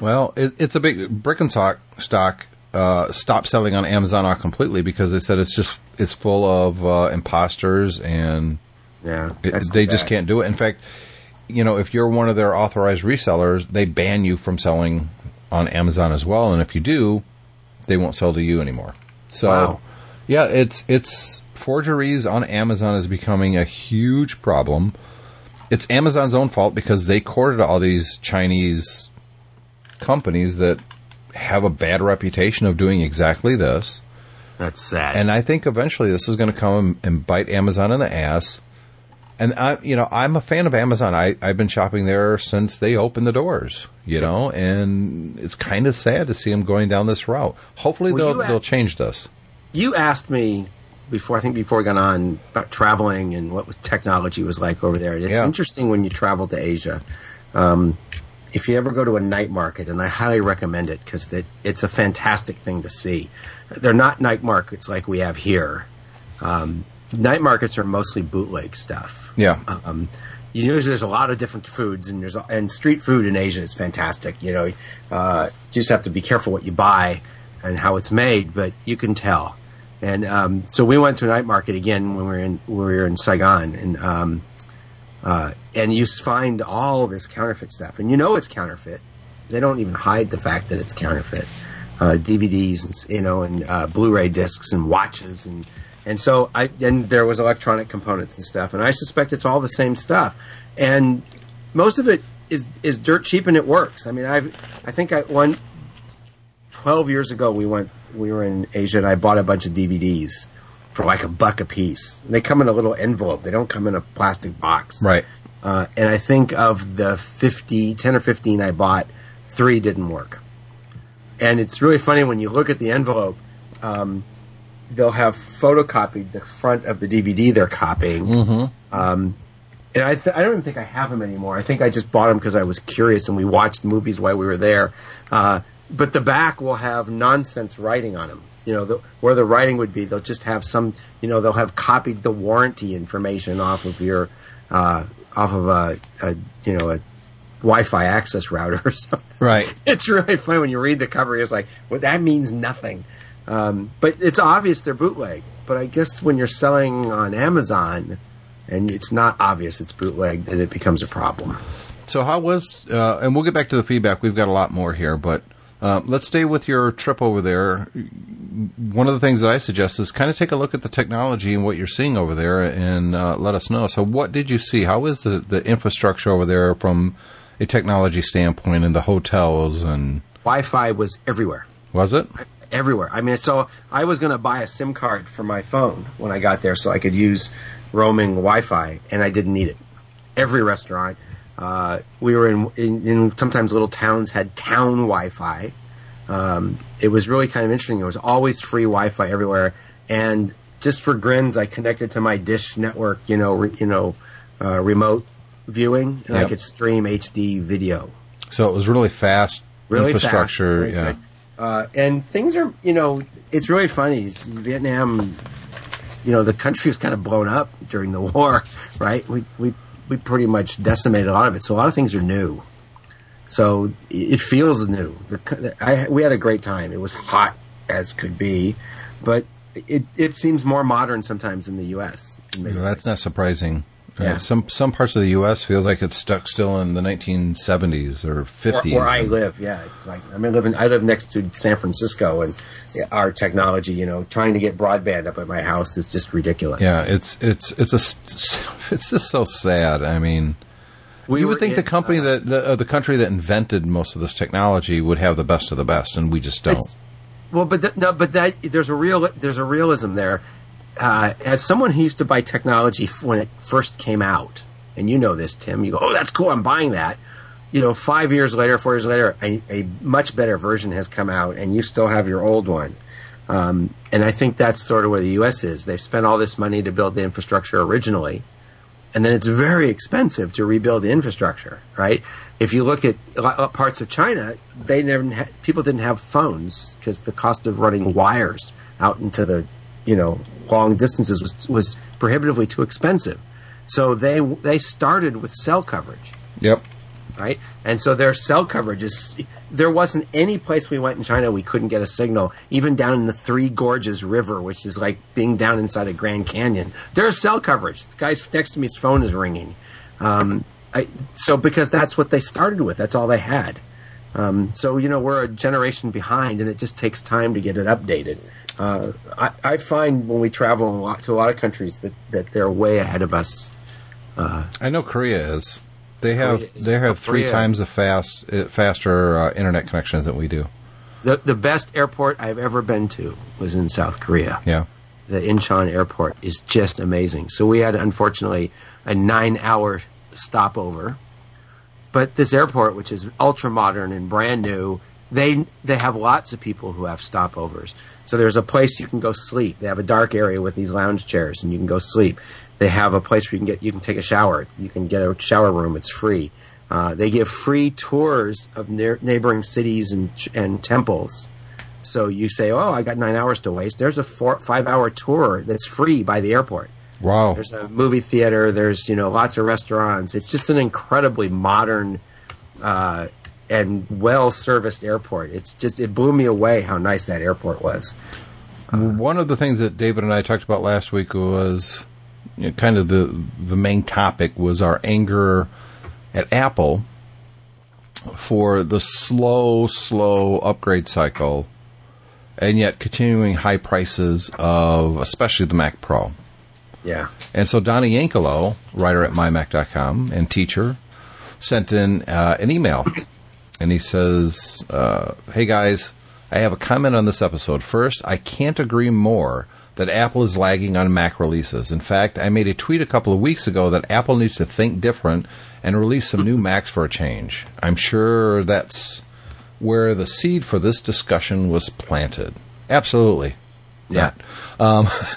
Well, it, it's a big Birkenstock stock uh, stopped selling on Amazon completely because they said it's just it's full of uh, imposters and Yeah, it- they just can't do it. In fact, you know, if you're one of their authorized resellers, they ban you from selling on Amazon as well. And if you do, they won't sell to you anymore. So, Wow. yeah, it's it's forgeries on Amazon is becoming a huge problem. It's Amazon's own fault because they courted all these Chinese companies that have a bad reputation of doing exactly this. That's sad. And I think eventually this is going to come and bite Amazon in the ass. And I, you know, I'm a fan of Amazon. I, I've been shopping there since they opened the doors, you know, and it's kind of sad to see them going down this route. Hopefully Well, they'll, you they'll act- change this. you asked me before I think before we got on about traveling and what was technology was like over there. It's Yeah. interesting when you travel to Asia. Um, if you ever go to a night market, and I highly recommend it because it's a fantastic thing to see. They're not night markets like we have here. Um, night markets are mostly bootleg stuff. Yeah. Um, usually there's a lot of different foods, and there's and street food in Asia is fantastic. You know, uh, you just have to be careful what you buy and how it's made, but you can tell. And um, so we went to a night market again when we were in when we were in Saigon, and um, uh, and you find all this counterfeit stuff, and you know it's counterfeit. They don't even hide the fact that it's counterfeit. Uh, DVDs and you know, and uh, Blu-ray discs and watches and and so I and there was electronic components and stuff, and I suspect it's all the same stuff, and most of it is is dirt cheap and it works. I mean, I've I think I one 12 years ago we went we were in Asia and I bought a bunch of DVDs for like a buck a piece. They come in a little envelope. They don't come in a plastic box. Right. Uh, and I think of the 50, 10 or 15 I bought, three didn't work. And it's really funny when you look at the envelope, um, they'll have photocopied the front of the DVD they're copying. Mm-hmm. Um, and I, th- I don't even think I have them anymore. I think I just bought them because I was curious and we watched movies while we were there. Uh, but the back will have nonsense writing on them. You know, the, where the writing would be, they'll just have some, you know, they'll have copied the warranty information off of your, uh, off of a, a, you know, a Wi-Fi access router or something. Right. It's really funny when you read the cover. It's like, well, that means nothing. Um, but it's obvious they're bootleg. But I guess when you're selling on Amazon and it's not obvious it's bootleg, then it becomes a problem. So how was? Uh, and we'll get back to the feedback. We've got a lot more here, but uh, let's stay with your trip over there. One of the things that I suggest is kind of take a look at the technology and what you're seeing over there, and uh, let us know. So, what did you see? How is the the infrastructure over there from a technology standpoint, and the hotels, and Wi-Fi was everywhere. was it? everywhere. I mean, so I was going to buy a SIM card for my phone when I got there so I could use roaming Wi-Fi, and I didn't need it. Every restaurant, uh, we were in, in, in sometimes little towns had town Wi-Fi. Um, it was really kind of interesting. There was always free Wi-Fi everywhere, and just for grins, I connected to my Dish network. You know, re, you know, uh, remote viewing, and I could stream HD video So it was really fast really infrastructure. fast. yeah. Right. Uh, and things are, you know, it's really funny. Vietnam, you know, the country was kind of blown up during the war, right? We we we pretty much decimated a lot of it. So a lot of things are new. So it feels new. The, I, we had a great time. It was hot as could be, but it it seems more modern sometimes in the U.S. in that's not surprising. Yeah. Some some parts of the U.S. feels like it's stuck still in the 1970s or 50s. Where, where I live, yeah, it's like I mean, living. I live next to San Francisco, and our technology, you know, trying to get broadband up at my house is just ridiculous. Yeah, it's it's it's a it's just so sad. I mean, we you would think the company uh, that the, uh, the country that invented most of this technology would have the best of the best, and we just don't. Well, but th- no, but that there's a real there's a realism there. Uh, as someone who used to buy technology when it first came out, and you know this, Tim, you go, "Oh, that's cool, I'm buying that." You know, five years later, four years later, a, a much better version has come out, and you still have your old one. Um, and I think that's sort of where the U.S. is. They've spent all this money to build the infrastructure originally, and then it's very expensive to rebuild the infrastructure, right? If you look at parts of China, they never ha- people didn't have phones because the cost of running wires out into the you know long distances was was prohibitively too expensive. So they they started with cell coverage Yep. right? And so their cell coverage is there wasn't any place we went in China we couldn't get a signal, even down in the Three Gorges River, which is like being down inside a Grand Canyon. There's cell coverage. The guy's next to me's phone is ringing. Um, I, so because that's what they started with, that's all they had. Um, so you know we're a generation behind, and it just takes time to get it updated. Uh, I, I find when we travel a lot, to a lot of countries that, that they're way ahead of us. I know Korea is. They have Korea is- they have three Korea- times the fast uh, faster uh, internet connections than we do. The the best airport I've ever been to was in South Korea. Yeah. The Incheon airport is just amazing. So we had unfortunately a nine hour stopover. But this airport, which is ultra modern and brand new, they they have lots of people who have stopovers. So there's a place you can go sleep. They have a dark area with these lounge chairs, and you can go sleep. They have a place where you can get you can take a shower. You can get a shower room. It's free. Uh, they give free tours of near, neighboring cities and and temples. So you say, "Oh, I got nine hours to waste." There's a four five hour tour that's free by the airport. Wow. There's a movie theater. There's you know lots of restaurants. It's just an incredibly modern uh, and well serviced airport. It's just it blew me away how nice that airport was. One of the things that David and I talked about last week was you know, kind of the the main topic was our anger at Apple for the slow, slow upgrade cycle, and yet continuing high prices of especially the Mac Pro. Yeah, And so Donnie Yankelo, writer at mymac.com and teacher, sent in uh, an email. And he says, uh, Hey guys, I have a comment on this episode. First, I can't agree more that Apple is lagging on Mac releases. In fact, I made a tweet a couple of weeks ago that Apple needs to think different and release some new Macs for a change. I'm sure that's where the seed for this discussion was planted. Absolutely. yeah. Um,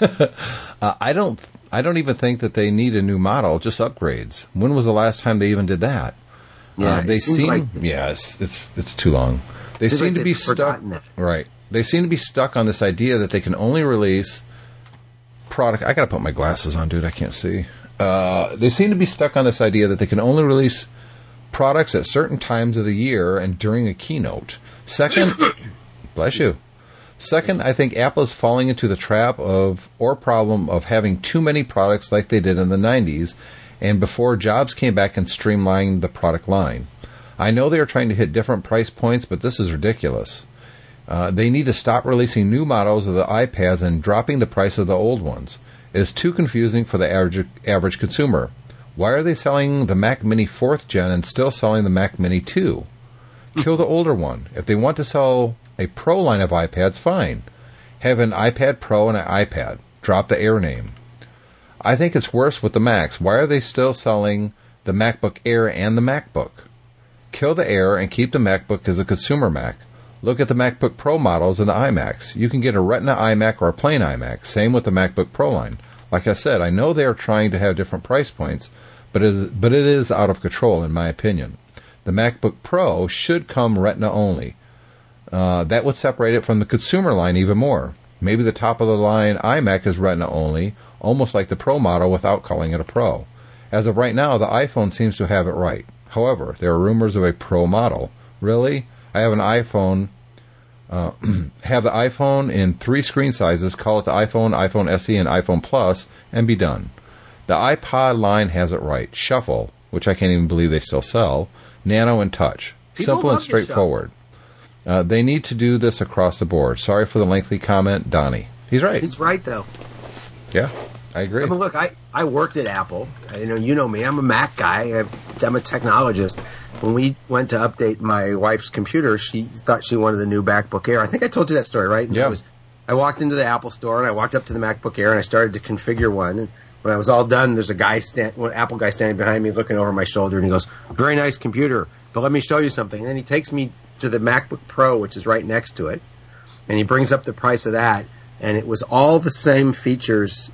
uh, I don't. I don't even think that they need a new model. Just upgrades. When was the last time they even did that? Yeah, Uh, they seem. like- yeah, it's, it's too long. They seem like to be stuck. Right. They seem to be stuck on this idea that they can only release product. I gotta put my glasses on, dude. I can't see. Uh, they seem to be stuck on this idea that they can only release products at certain times of the year and during a keynote. Second, bless you. Second, I think Apple is falling into the trap of or problem of having too many products like they did in the 90s and before Jobs came back and streamlined the product line. I know they are trying to hit different price points, but this is ridiculous. Uh, they need to stop releasing new models of the iPads and dropping the price of the old ones. It is too confusing for the average, average consumer. Why are they selling the Mac Mini 4th gen and still selling the Mac Mini 2? Kill the older one. If they want to sell a Pro line of iPads, fine. Have an iPad Pro and an iPad. Drop the Air name. I think it's worse with the Macs. Why are they still selling the MacBook Air and the MacBook? Kill the Air and keep the MacBook as a consumer Mac. Look at the MacBook Pro models and the iMacs. You can get a Retina iMac or a plain iMac. Same with the MacBook Pro line. Like I said, I know they are trying to have different price points, but it is, but it is out of control in my opinion. The MacBook Pro should come Retina only. Uh, that would separate it from the consumer line even more. Maybe the top of the line iMac is Retina only, almost like the Pro model without calling it a Pro. As of right now, the iPhone seems to have it right. However, there are rumors of a Pro model. Really? I have an iPhone. Uh, have the iPhone in three screen sizes. Call it the iPhone, iPhone SE, and iPhone Plus, and be done. The iPod line has it right. Shuffle, which I can't even believe they still sell. Nano and Touch. People Simple and love the Shuffle. straightforward. Uh, they need to do this across the board. Sorry for the lengthy comment, Donnie. He's right. He's right though. Yeah, I agree. I mean, look, I, I worked at Apple. Uh, You know, you know me. I'm a Mac guy. I- I'm a technologist. When we went to update my wife's computer, she thought she wanted the new MacBook Air. I think I told you that story, right? And Yeah. I, was, I walked into the Apple store and I walked up to the MacBook Air and I started to configure one. And when I was all done, there's a guy, stand, Apple guy standing behind me, looking over my shoulder, and he goes, "Very nice computer, but let me show you something." And then he takes me to the MacBook Pro, which is right next to it, and he brings up the price of that, and it was all the same features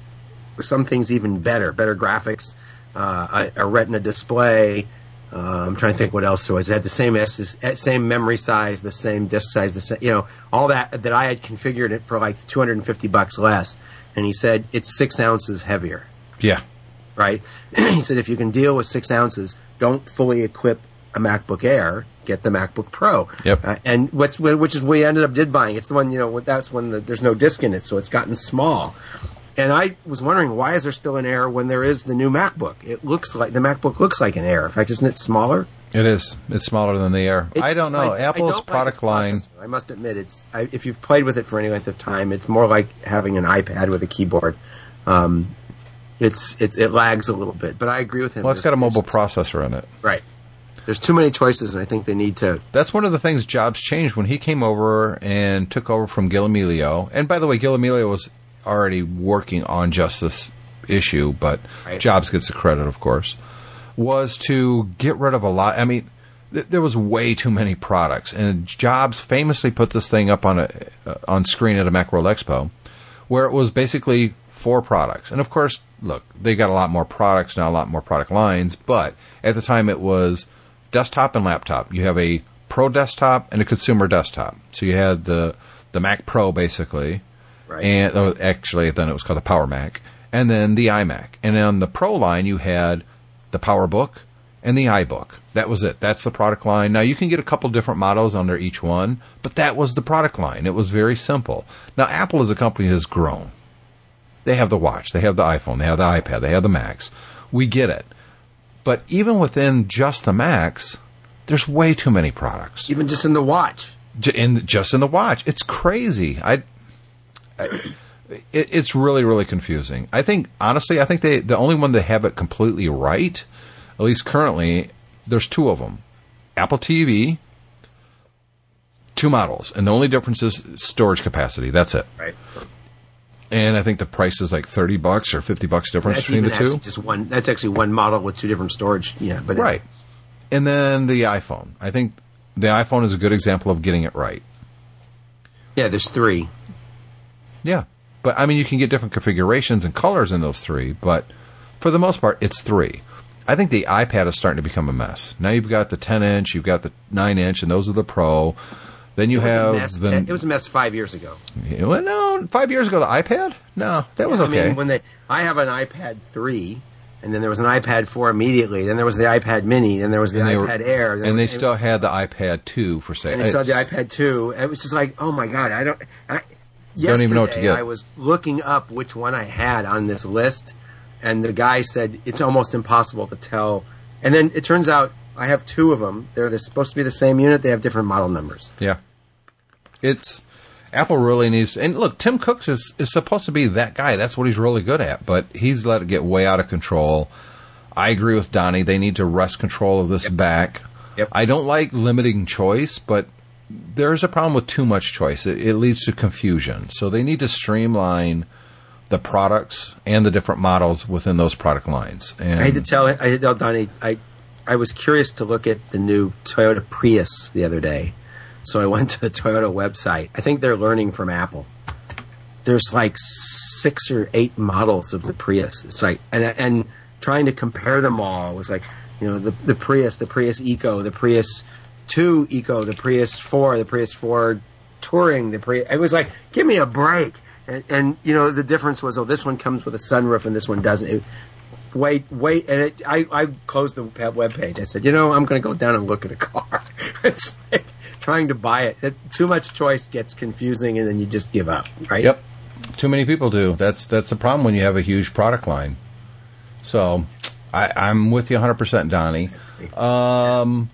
some things even better, better graphics, uh, a, a Retina display. Uh, I'm trying to think what else there was. It had the same S, eh, same memory size, the same disk size, the same, you know, all that that I had configured it for like 250 bucks less. And he said it's six ounces heavier, yeah, right? he said if you can deal with six ounces, don't fully equip a MacBook Air. Get the MacBook Pro. Yep. Uh, and what's which is we ended up did buying. It's the one you know that's when the, there's no disk in it, so it's gotten small. And I was wondering why is there still an Air when there is the new MacBook? It looks like the MacBook looks like an Air. In fact, isn't it smaller? it is. It's smaller than the Air. It- I don't know. I- I Apple's don't product its line. processor. I must admit, it's I, if you've played with it for any length of time, it's more like having an iPad with a keyboard. Um, it's it's it lags a little bit, but I agree with him. Well, it's got a mobile processor in it. right. There's too many choices, and I think they need to. That's one of the things Jobs changed when he came over and took over from Gil Amelio. And by the way, Gil Amelio was already working on just this issue, but Right. Jobs gets the credit, of course. Was to get rid of a lot. I mean, th- there was way too many products, and Jobs famously put this thing up on a uh, on screen at a Macworld Expo, where it was basically four products. And of course, look, they got a lot more products now, a lot more product lines, but at the time it was desktop and laptop. You have a pro desktop and a consumer desktop. So you had the the Mac Pro basically, Right. and oh, actually then it was called the Power Mac, and then the iMac. And on the Pro line you had the PowerBook and the iBook. That was it. That's the product line. Now you can get a couple different models under each one, but that was the product line. It was very simple. Now Apple as a company has grown. They have the watch, they have the iPhone, they have the iPad, they have the Macs. We get it. But even within just the Macs, there's way too many products. Even just in the watch, J- in just in the watch. It's crazy. I, I it, it's really really confusing. I think honestly, I think they the only one that have it completely right, at least currently, there's two of them. Apple TV, two models, and the only difference is storage capacity. That's it. right? And I think the price is like thirty bucks or fifty bucks difference That's between the two. just one. That's actually one model with two different storage. Yeah, but Right. And then the iPhone. I think the iPhone is a good example of getting it right. Yeah, there's three. Yeah. But I mean, you can get different configurations and colors in those three, but for the most part, it's three. I think the iPad is starting to become a mess. Now you've got the 10 inch, you've got the 9 inch, and those are the Pro. Then you It have the. it was a mess five years ago. Yeah, well, no, five years ago, the iPad? No, that was I okay. mean, when they, I have an iPad three, and then there was an iPad four immediately. Then there was the iPad Mini. Then there was the and they, were- iPad Air. and it they was- still had the iPad 2 for sale. and they still had the iPad two. And it was just like, oh my god, I don't. I, Don't even know what to get. I was looking up which one I had on this list, and the guy said it's almost impossible to tell. And then it turns out I have two of them. They're the- supposed to be the same unit. They have different model numbers. Yeah. It's Apple really needs and look, Tim Cooks is, is supposed to be that guy. That's what he's really good at, but he's let it get way out of control. I agree with Donnie. They need to wrest control of this back. Yep. I don't like limiting choice, but there's a problem with too much choice. It, it leads to confusion. So they need to streamline the products and the different models within those product lines. And I had to tell I had to tell Donnie I I was curious to look at the new Toyota Prius the other day. So I went to the Toyota website. I think they're learning from Apple. There's like six or eight models of the Prius. It's like and and trying to compare them all was like, you know, the the Prius, the Prius Eco, the Prius 2 Eco, the Prius 4, the Prius 4 Touring, the Prius. It was like, give me a break. And, and you know, the difference was, oh, this one comes with a sunroof and this one doesn't. It, wait, wait, and it, I, I closed the web page. I said, you know, I'm going to go down and look at a car. it's like trying to buy it. it. Too much choice gets confusing, and then you just give up, right? Yep. Too many people do. That's that's the problem when you have a huge product line. So I, I'm with you 100%, Donnie. Um,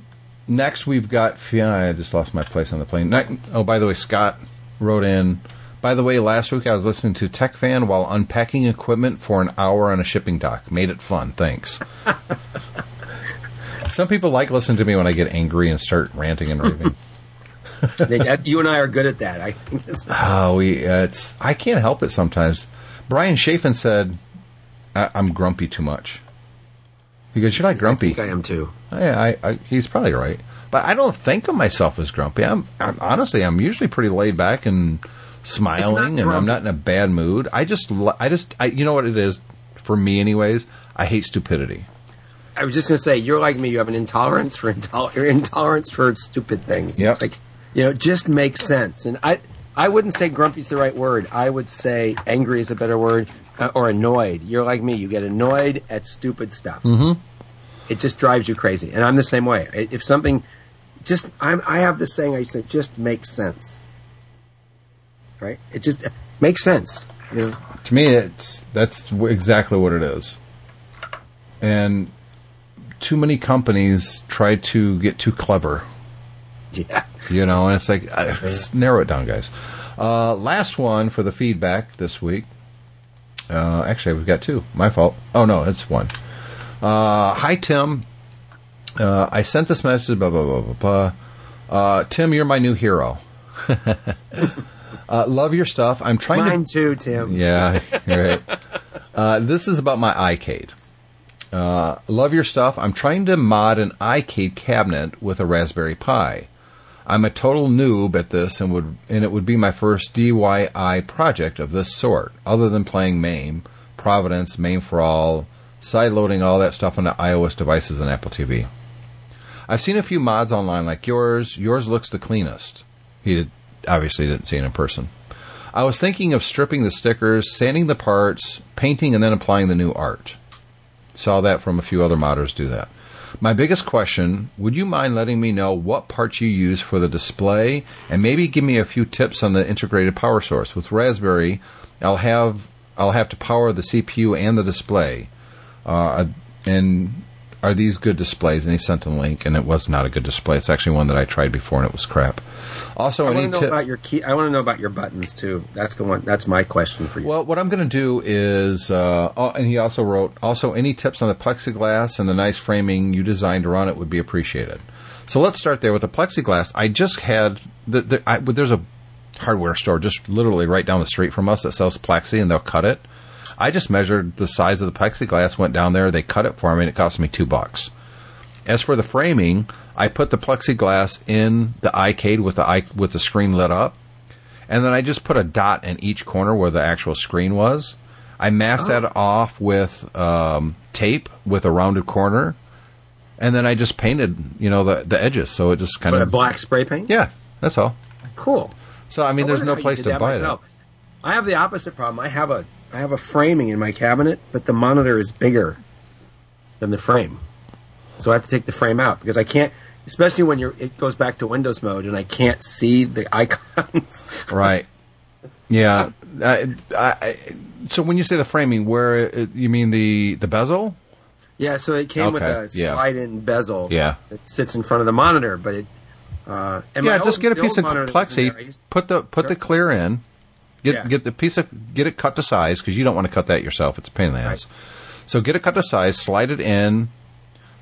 next, we've got. I just lost my place on the plane. Ne- Oh, by the way, Scott wrote in. By the way, last week I was listening to Tech Fan while unpacking equipment for an hour on a shipping dock. Made it fun. Thanks. Some people like listening to me when I get angry and start ranting and raving. They- that- you and I are good at that. I think it's, Oh, we. Uh, it's. I can't help it sometimes. Brian Chafin said, I, "I'm grumpy too much." Because you're not I grumpy. think I am too. Yeah, I, I, he's probably right. But I don't think of myself as grumpy. I'm, I'm honestly, I'm usually pretty laid back and smiling, and I'm not in a bad mood. I just, I just, I, you know what it is for me, anyways. I hate stupidity. I was just going to say, you're like me. You have an intolerance for intol- intolerance for stupid things. Yep. It's like, you know, it just makes sense. And I, I wouldn't say grumpy's the right word. I would say angry is a better word, uh, or annoyed. You're like me. You get annoyed at stupid stuff. Mm-hmm. It just drives you crazy. And I'm the same way. If something, just I'm, I have this saying. I say, just makes sense. Right? It just makes sense. You know. To me, it's that's exactly what it is. And too many companies try to get too clever. Yeah. You know, and it's like, uh, narrow it down, guys. Uh, last one for the feedback this week. Uh, actually, we've got two. My fault. Oh, no, it's one. Uh, hi, Tim. Uh, I sent this message, blah, blah, blah, blah, blah. Uh, Tim, you're my new hero. uh, love your stuff. I'm trying to. Mine too, Tim. Yeah, right. Uh, this is about my iCade. Uh, love your stuff. I'm trying to mod an iCade cabinet with a Raspberry Pi. I'm a total noob at this, and would and it would be my first DIY project of this sort, other than playing MAME, Provenance, MAME for All, sideloading all that stuff onto iOS devices and Apple TV. I've seen a few mods online like yours. Yours looks the cleanest. He did, obviously didn't see it in person. I was thinking of stripping the stickers, sanding the parts, painting, and then applying the new art. Saw that from a few other modders do that. My biggest question would you mind letting me know what parts you use for the display and maybe give me a few tips on the integrated power source? With Raspberry, I'll have I'll have to power the CPU and the display. Uh, and are these good displays? And he sent a link, and it was not a good display. It's actually one that I tried before, and it was crap. Also, I want to know about your key. I want to know about your buttons too. That's the one. That's my question for you. Well, what I'm going to do is, uh, oh, and he also wrote, also any tips on the plexiglass and the nice framing you designed around it would be appreciated. So let's start there with the plexiglass. I just had the, the I, there's a hardware store just literally right down the street from us that sells plexi, and they'll cut it. I just measured the size of the plexiglass, went down there, they cut it for me, and it cost me two bucks. As for the framing, I put the plexiglass in the iCade with the i with the screen lit up, and then I just put a dot in each corner where the actual screen was. I masked that off with um, tape with a rounded corner, and then I just painted, you know, the the edges, so it just kind But of black spray paint. yeah, that's all. Cool. So I mean, I there's no place to that buy myself. I have the opposite problem. I have a I have a framing in my cabinet, but the monitor is bigger than the frame, so I have to take the frame out because I can't. Especially when you're, it goes back to Windows mode, and I can't see the icons. Right. Yeah. I, I, so when you say the framing, where it, you mean the the bezel? yeah, so it came with a slide-in bezel. Yeah. that sits in front of the monitor, but it. Uh, yeah, just old- get a piece of monitor that was in there, plexi, used- put the put the clear in, get Yeah. get the piece of get it cut to size because you don't want to cut that yourself. It's a pain in the ass. So get it cut to size, slide it in,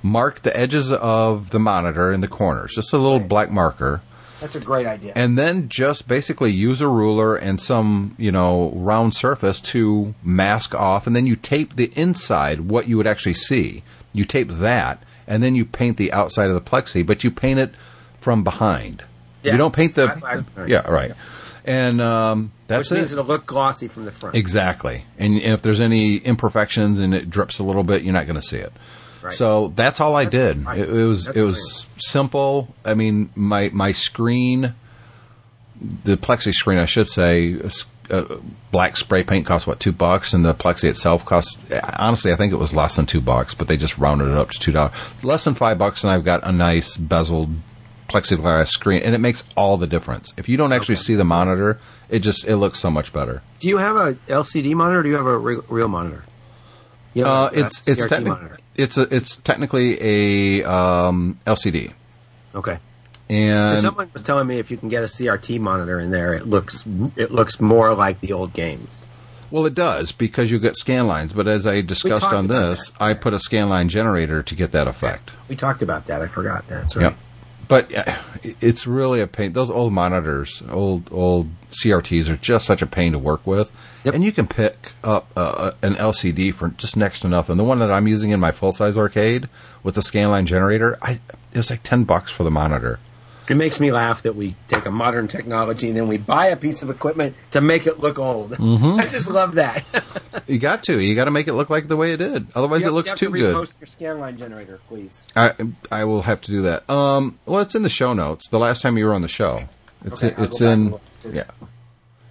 mark the edges of the monitor in the corners, just a little black marker, That's a great idea. and then just basically use a ruler and some you know round surface to mask off, and then you tape the inside what you would actually see. You tape that, and then you paint the outside of the plexi, but you paint it from behind. Yeah. You don't paint the by side. yeah right, and um, that's which means it. it'll look glossy from the front. Exactly. And if there's any imperfections and it drips a little bit, you're not going to see it. Right. So that's all I That's did. right. It, it was That's it was simple. I mean, my my screen, the plexi screen, I should say, uh, black spray paint costs what two bucks, and the plexi itself costs. Honestly, I think it was less than two bucks, but they just rounded it up to two dollars, less than five bucks, and I've got a nice bezeled plexiglass screen, and it makes all the difference. If you don't actually see the monitor, it just it looks so much better. Do you have a LCD monitor or do you have a re- real monitor? Yeah, Uh, it's it's techni- it's a, it's technically a um, LCD, Okay. and Someone was telling me if you can get a CRT monitor in there, it looks it looks more like the old games. well, it does because you get scan lines. But as I discussed on this, I put a scan line generator to get that effect. We talked about that. I forgot. That's right. Yep. But uh, it's really a pain. Those old monitors, old old CRTs, are just such a pain to work with. Yep. And you can pick up uh, an LCD for just next to nothing. The one that I'm using in my full size arcade with the scanline generator, I it was like ten bucks for the monitor. It makes me laugh that we take a modern technology and then we buy a piece of equipment to make it look old. Mm-hmm. I just love that. You got to, you got to make it look like the way it did. Otherwise, You it looks have too to good. repost your scanline generator, please. I I will have to do that. Um, well, it's in the show notes. The last time you were on the show, it's Okay, I'll it's go back and in. Yeah.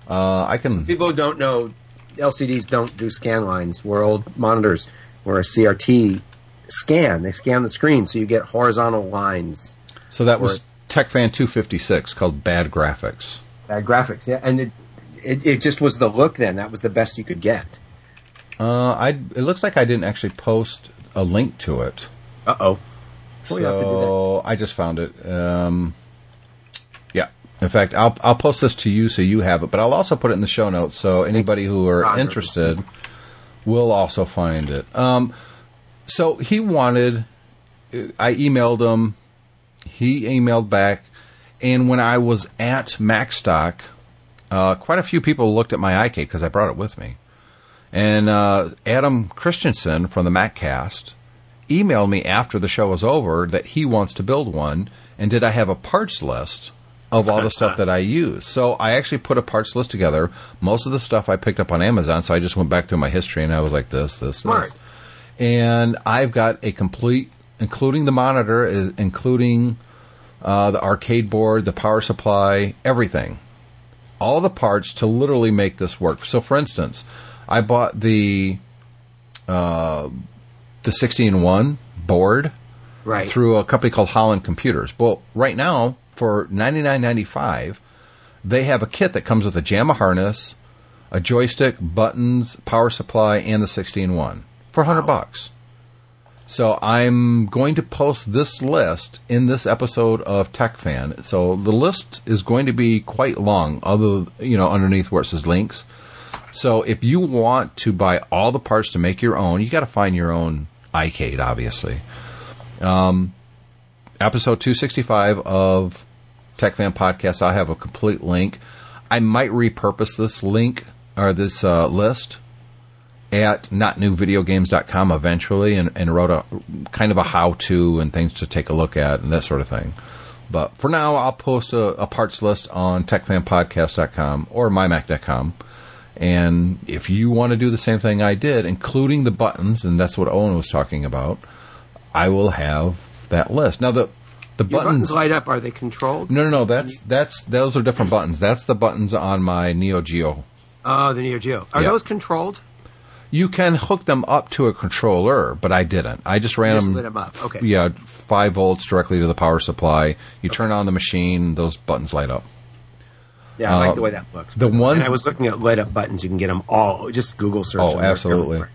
Uh, I can. People don't know LCDs don't do scan lines. Where old monitors where a CRT scan, they scan the screen, so you get horizontal lines. So that was TechFan 256 called Bad Graphics. Bad graphics, yeah, and it, it it just was the look. Then that was the best you could get. Uh, I it looks like I didn't actually post a link to it. Uh oh. Well, you have to do that. So I just found it. Um, yeah. In fact, I'll I'll post this to you so you have it, but I'll also put it in the show notes so anybody who are Roger. interested will also find it. Um, so he wanted. I emailed him. He emailed back, and when I was at Macstock, uh, quite a few people looked at my iCade because I brought it with me. And uh, Adam Christianson from the MacCast emailed me after the show was over that he wants to build one, and did I have a parts list of all the stuff that I use? So I actually put a parts list together. Most of the stuff I picked up on Amazon, so I just went back through my history and I was like, this, this, this. And I've got a complete, including the monitor, including uh, the arcade board, the power supply, everything all the parts to literally make this work. So, for instance, I bought the uh, the 16 one board Right. through a company called Holland Computers. Well, right now for 99.95, they have a kit that comes with a JAMMA harness, a joystick, buttons, power supply, and the 16 one for 100 bucks. So I'm going to post this list in this episode of Tech Fan. So the list is going to be quite long, other you know, underneath where it says links. So if you want to buy all the parts to make your own, you got to find your own iCade, obviously. Um, episode 265 of Tech Fan Podcast, I have a complete link. I might repurpose this link or this uh, list at notnewvideogames.com eventually and, and wrote a kind of a how to and things to take a look at and that sort of thing. But for now, I'll post a, a parts list on techfanpodcast.com or mymac.com. And if you want to do the same thing I did, including the buttons, and that's what Owen was talking about, I will have that list. Now, the, the buttons. buttons light up. Are they controlled? no, no, no. That's, that's, those are different buttons. That's the buttons on my Neo Geo Oh, the Neo Geo. Are Yeah. those controlled? You can hook them up to a controller, but I didn't. I just ran Just them. lit 'em up. Okay. Yeah, five volts directly to the power supply. You turn on the machine; those buttons light up. Yeah, I like Uh, the way that looks. the and I was looking at light up buttons. You can get them all. Just Google search. Oh, absolutely. everywhere.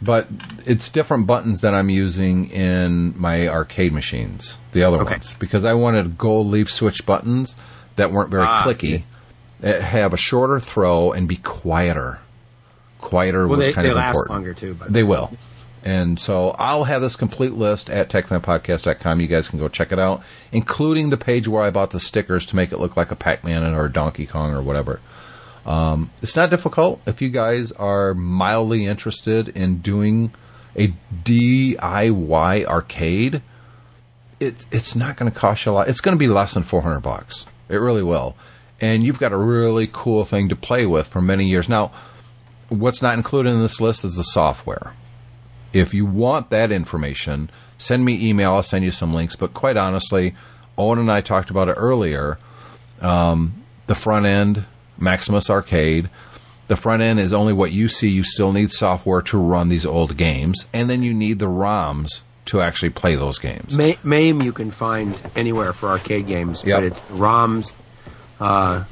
But it's different buttons that I'm using in my arcade machines, the other Okay. ones, because I wanted gold leaf switch buttons that weren't very Ah, clicky, that have a shorter throw and be quieter. Quieter Well, was they, kind they of last important. longer too. But They will. And so I'll have this complete list at techfanpodcast.com. You guys can go check it out, including the page where I bought the stickers to make it look like a Pac-Man or a Donkey Kong or whatever. Um, it's not difficult if you guys are mildly interested in doing a DIY arcade. It, it's not going to cost you a lot. It's going to be less than 400 bucks. It really will. And you've got a really cool thing to play with for many years. Now, what's not included in this list is the software. If you want that information, send me email. I'll send you some links. But quite honestly, Owen and I talked about it earlier. Um, the front end, Maximus Arcade. The front end is only what you see. You still need software to run these old games, and then you need the ROMs to actually play those games. Ma- MAME you can find anywhere for arcade games, Yep. but it's the ROMs. Uh,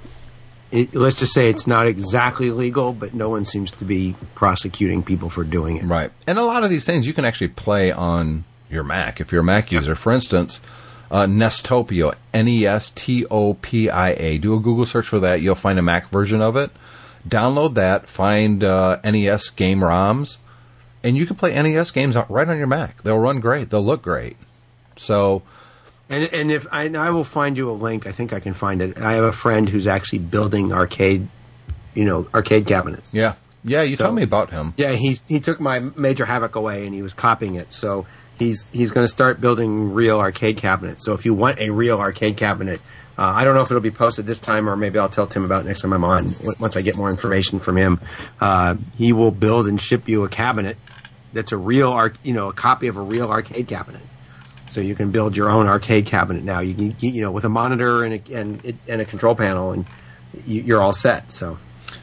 it, let's just say it's not exactly legal, but no one seems to be prosecuting people for doing it. Right. And a lot of these things you can actually play on your Mac. If you're a Mac user, for instance, uh, Nestopia, N E S T O P I A. Do a Google search for that. You'll find a Mac version of it. Download that. Find uh, NES game ROMs, and you can play NES games right on your Mac. They'll run great. They'll look great. So And and if I, and I will find you a link, I think I can find it. I have a friend who's actually building arcade, you know, arcade cabinets. yeah, yeah. You So- told me about him. Yeah, he's he took my Major Havoc away and he was copying it. So he's he's going to start building real arcade cabinets. So if you want a real arcade cabinet, uh, I don't know if it'll be posted this time or maybe I'll tell Tim about it next time I'm on. Once I get more information from him, uh, he will build and ship you a cabinet that's a real arc, you know, a copy of a real arcade cabinet. So you can build your own arcade cabinet now. You can, you know, with a monitor and a, and it- and a control panel, and you, you're all set. So.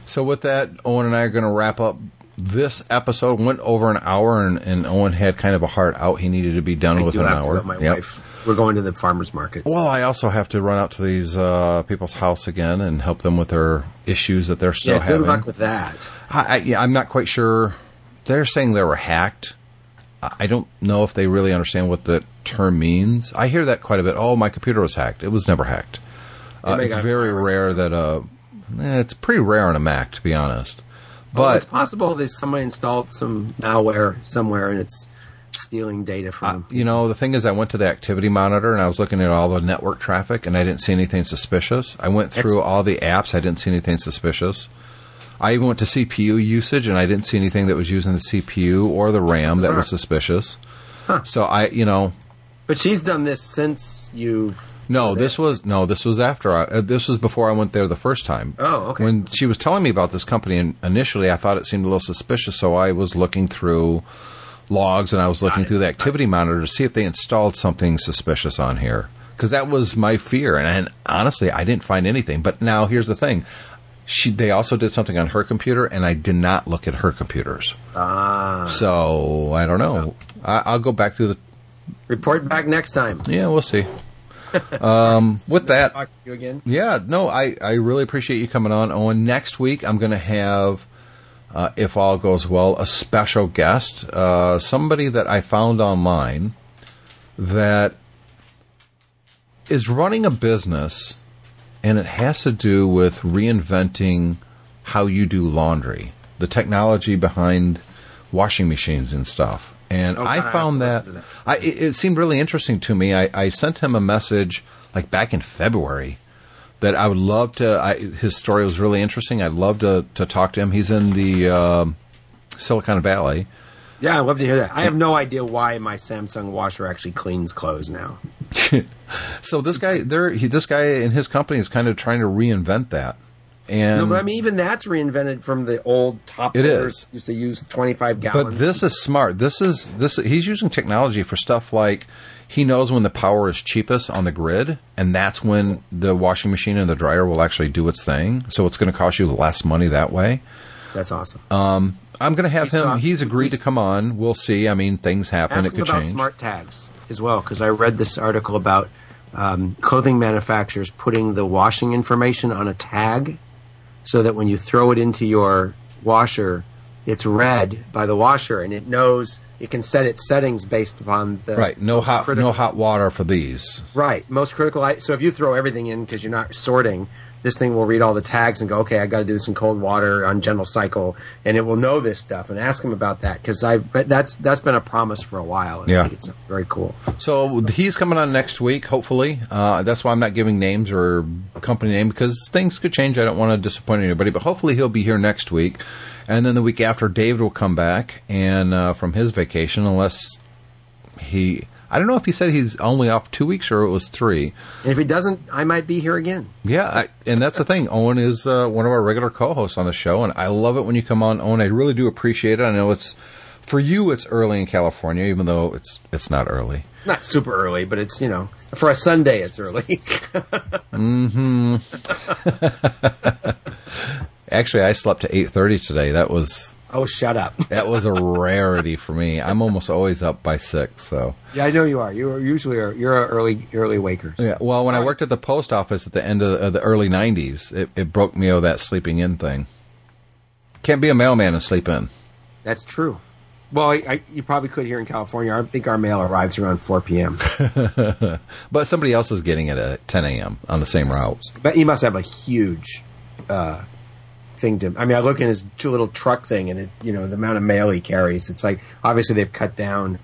So with that, Owen and I are going to wrap up this episode. Went over an hour, and, and Owen had kind of a heart out. He needed to be done I within an hour. my Yep. wife. We're going to the farmers market. Well, I also have to run out to these uh, people's house again and help them with their issues that they're still yeah, having. good luck with that. I, I, yeah, I'm not quite sure. They're saying they were hacked. I don't know if they really understand what the term means. I hear that quite a bit. Oh, my computer was hacked. It was never hacked. Uh, may very rare that uh, eh, it's pretty rare on a Mac, to be honest. Well, But it's possible that somebody installed some malware somewhere and it's stealing data from. you know, the thing is, I went to the activity monitor and I was looking at all the network traffic, and I didn't see anything suspicious. I went through Excellent. all the apps, I didn't see anything suspicious. I even went to CPU usage, and I didn't see anything that was using the CPU or the RAM that was suspicious. So I, you know, but she's done this since you. no, this was no, this was after I, uh, this was before I went there the first time. Oh, okay. When she was telling me about this company, and initially I thought it seemed a little suspicious, so I was looking through logs and I was looking it. through the activity monitor to see if they installed something suspicious on here because that was my fear. And, and honestly, I didn't find anything. But now here's the thing: she they also did something on her computer, and I did not look at her computers. Ah. So I don't know. I, I'll go back through the. report back next time. Yeah, we'll see. um, with that, Talk to you again. yeah, no, I, I really appreciate you coming on, Owen. Next week, I'm going to have, uh, if all goes well, a special guest, uh, somebody that I found online that is running a business, and it has to do with reinventing how you do laundry, the technology behind washing machines and stuff. And Oh, I God, I found have that, that. I, it, seemed really interesting to me. I, I sent him a message like back in February that I would love to. I, his story was really interesting. I'd love to to talk to him. He's in the um Silicon Valley. Yeah, I'd love to hear that. I have no idea why my Samsung washer actually cleans clothes now. So this guy, there, he, this guy in his company is kind of trying to reinvent that. And No, but I mean, even that's reinvented from the old top It is used to use 25 gallons. But this is smart. This is this. He's using technology for stuff like he knows when the power is cheapest on the grid, and that's when the washing machine and the dryer will actually do its thing. So it's going to cost you less money that way. That's awesome. Um, I'm going to have him. saw- he's agreed to come on. We'll see. I mean, things happen. It could change. smart tags as well, because I read this article about um, clothing manufacturers putting the washing information on a tag, so that when you throw it into your washer, it's read by the washer, and it knows it can set its settings based upon the Right. No hot. critical- No hot water for these. Right. Most critical. So if you throw everything in because you're not sorting, this thing will read all the tags and go, okay, I got to do this in cold water on general cycle, and it will know this stuff. And ask him about that because I but that's that's been a promise for a while. Yeah. it's very cool. So he's coming on next week, hopefully. Uh, that's why I'm not giving names or company name because things could change. I don't want to disappoint anybody, but hopefully he'll be here next week. And then the week after, David will come back and uh, from his vacation, unless he. I don't know if he said he's only off two weeks or it was three. And if he doesn't, I might be here again. Yeah, I, and that's the thing. Owen is uh, one of our regular co-hosts on the show, and I love it when you come on, Owen. I really do appreciate it. I know it's for you, it's early in California, even though it's it's not early. Not super early, but it's you know for a Sunday it's early. Mhm. Actually, I slept to eight thirty today. That was Oh, shut up. That was a rarity for me. I'm almost always up by six. So yeah, I know you are. You're usually are, you're a early early wakers. yeah. Well, when I worked at the post office at the end of, of the early '90s, it, it broke me of that sleeping in thing. Can't be a mailman and sleep in. That's true. Well, I, I, you probably could here in California. I think our mail arrives around 4 p.m. But somebody else is getting it at 10 a.m. on the same route. But you must have a huge uh, thing to. I mean, I look in his two little truck thing, and it, you know the amount of mail he carries. It's like obviously they've cut down.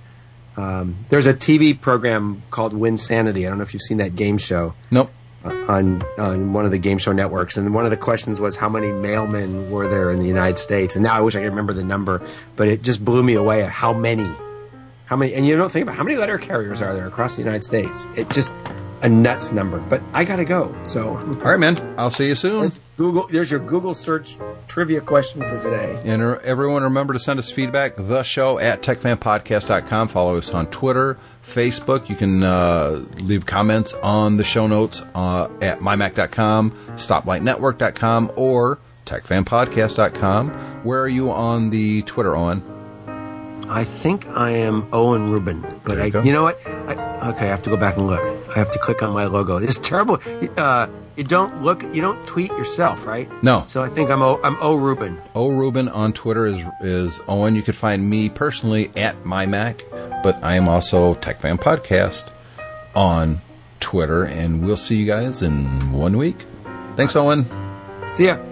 Um, there's a TV program called Win Sanity. I don't know if you've seen that game show Nope. uh, on on one of the game show networks, and one of the questions was how many mailmen were there in the United States. And now I wish I could remember the number, but it just blew me away. at How many? How many? And you don't think about how many letter carriers are there across the United States? It just a nuts number. But I gotta go. So All right, man. I'll see you soon. That's Google. There's your Google search trivia question for today. And uh, everyone remember to send us feedback. The show at techfanpodcast.com. Follow us on Twitter, Facebook. You can uh, leave comments on the show notes uh, at mymac.com, stoplightnetwork.com, or techfanpodcast.com. Where are you on the Twitter, Owen? I think I am Owen Rubin, but you I, go. you know what? I, okay, I have to go back and look. I have to click on my logo. It's terrible. Uh, you don't look. You don't tweet yourself, right? No. So I think I'm O. I'm O Rubin. O Rubin on Twitter is is Owen. You can find me personally at mymac, but I am also TechFan Podcast on Twitter, and we'll see you guys in one week. Thanks, Owen. See ya.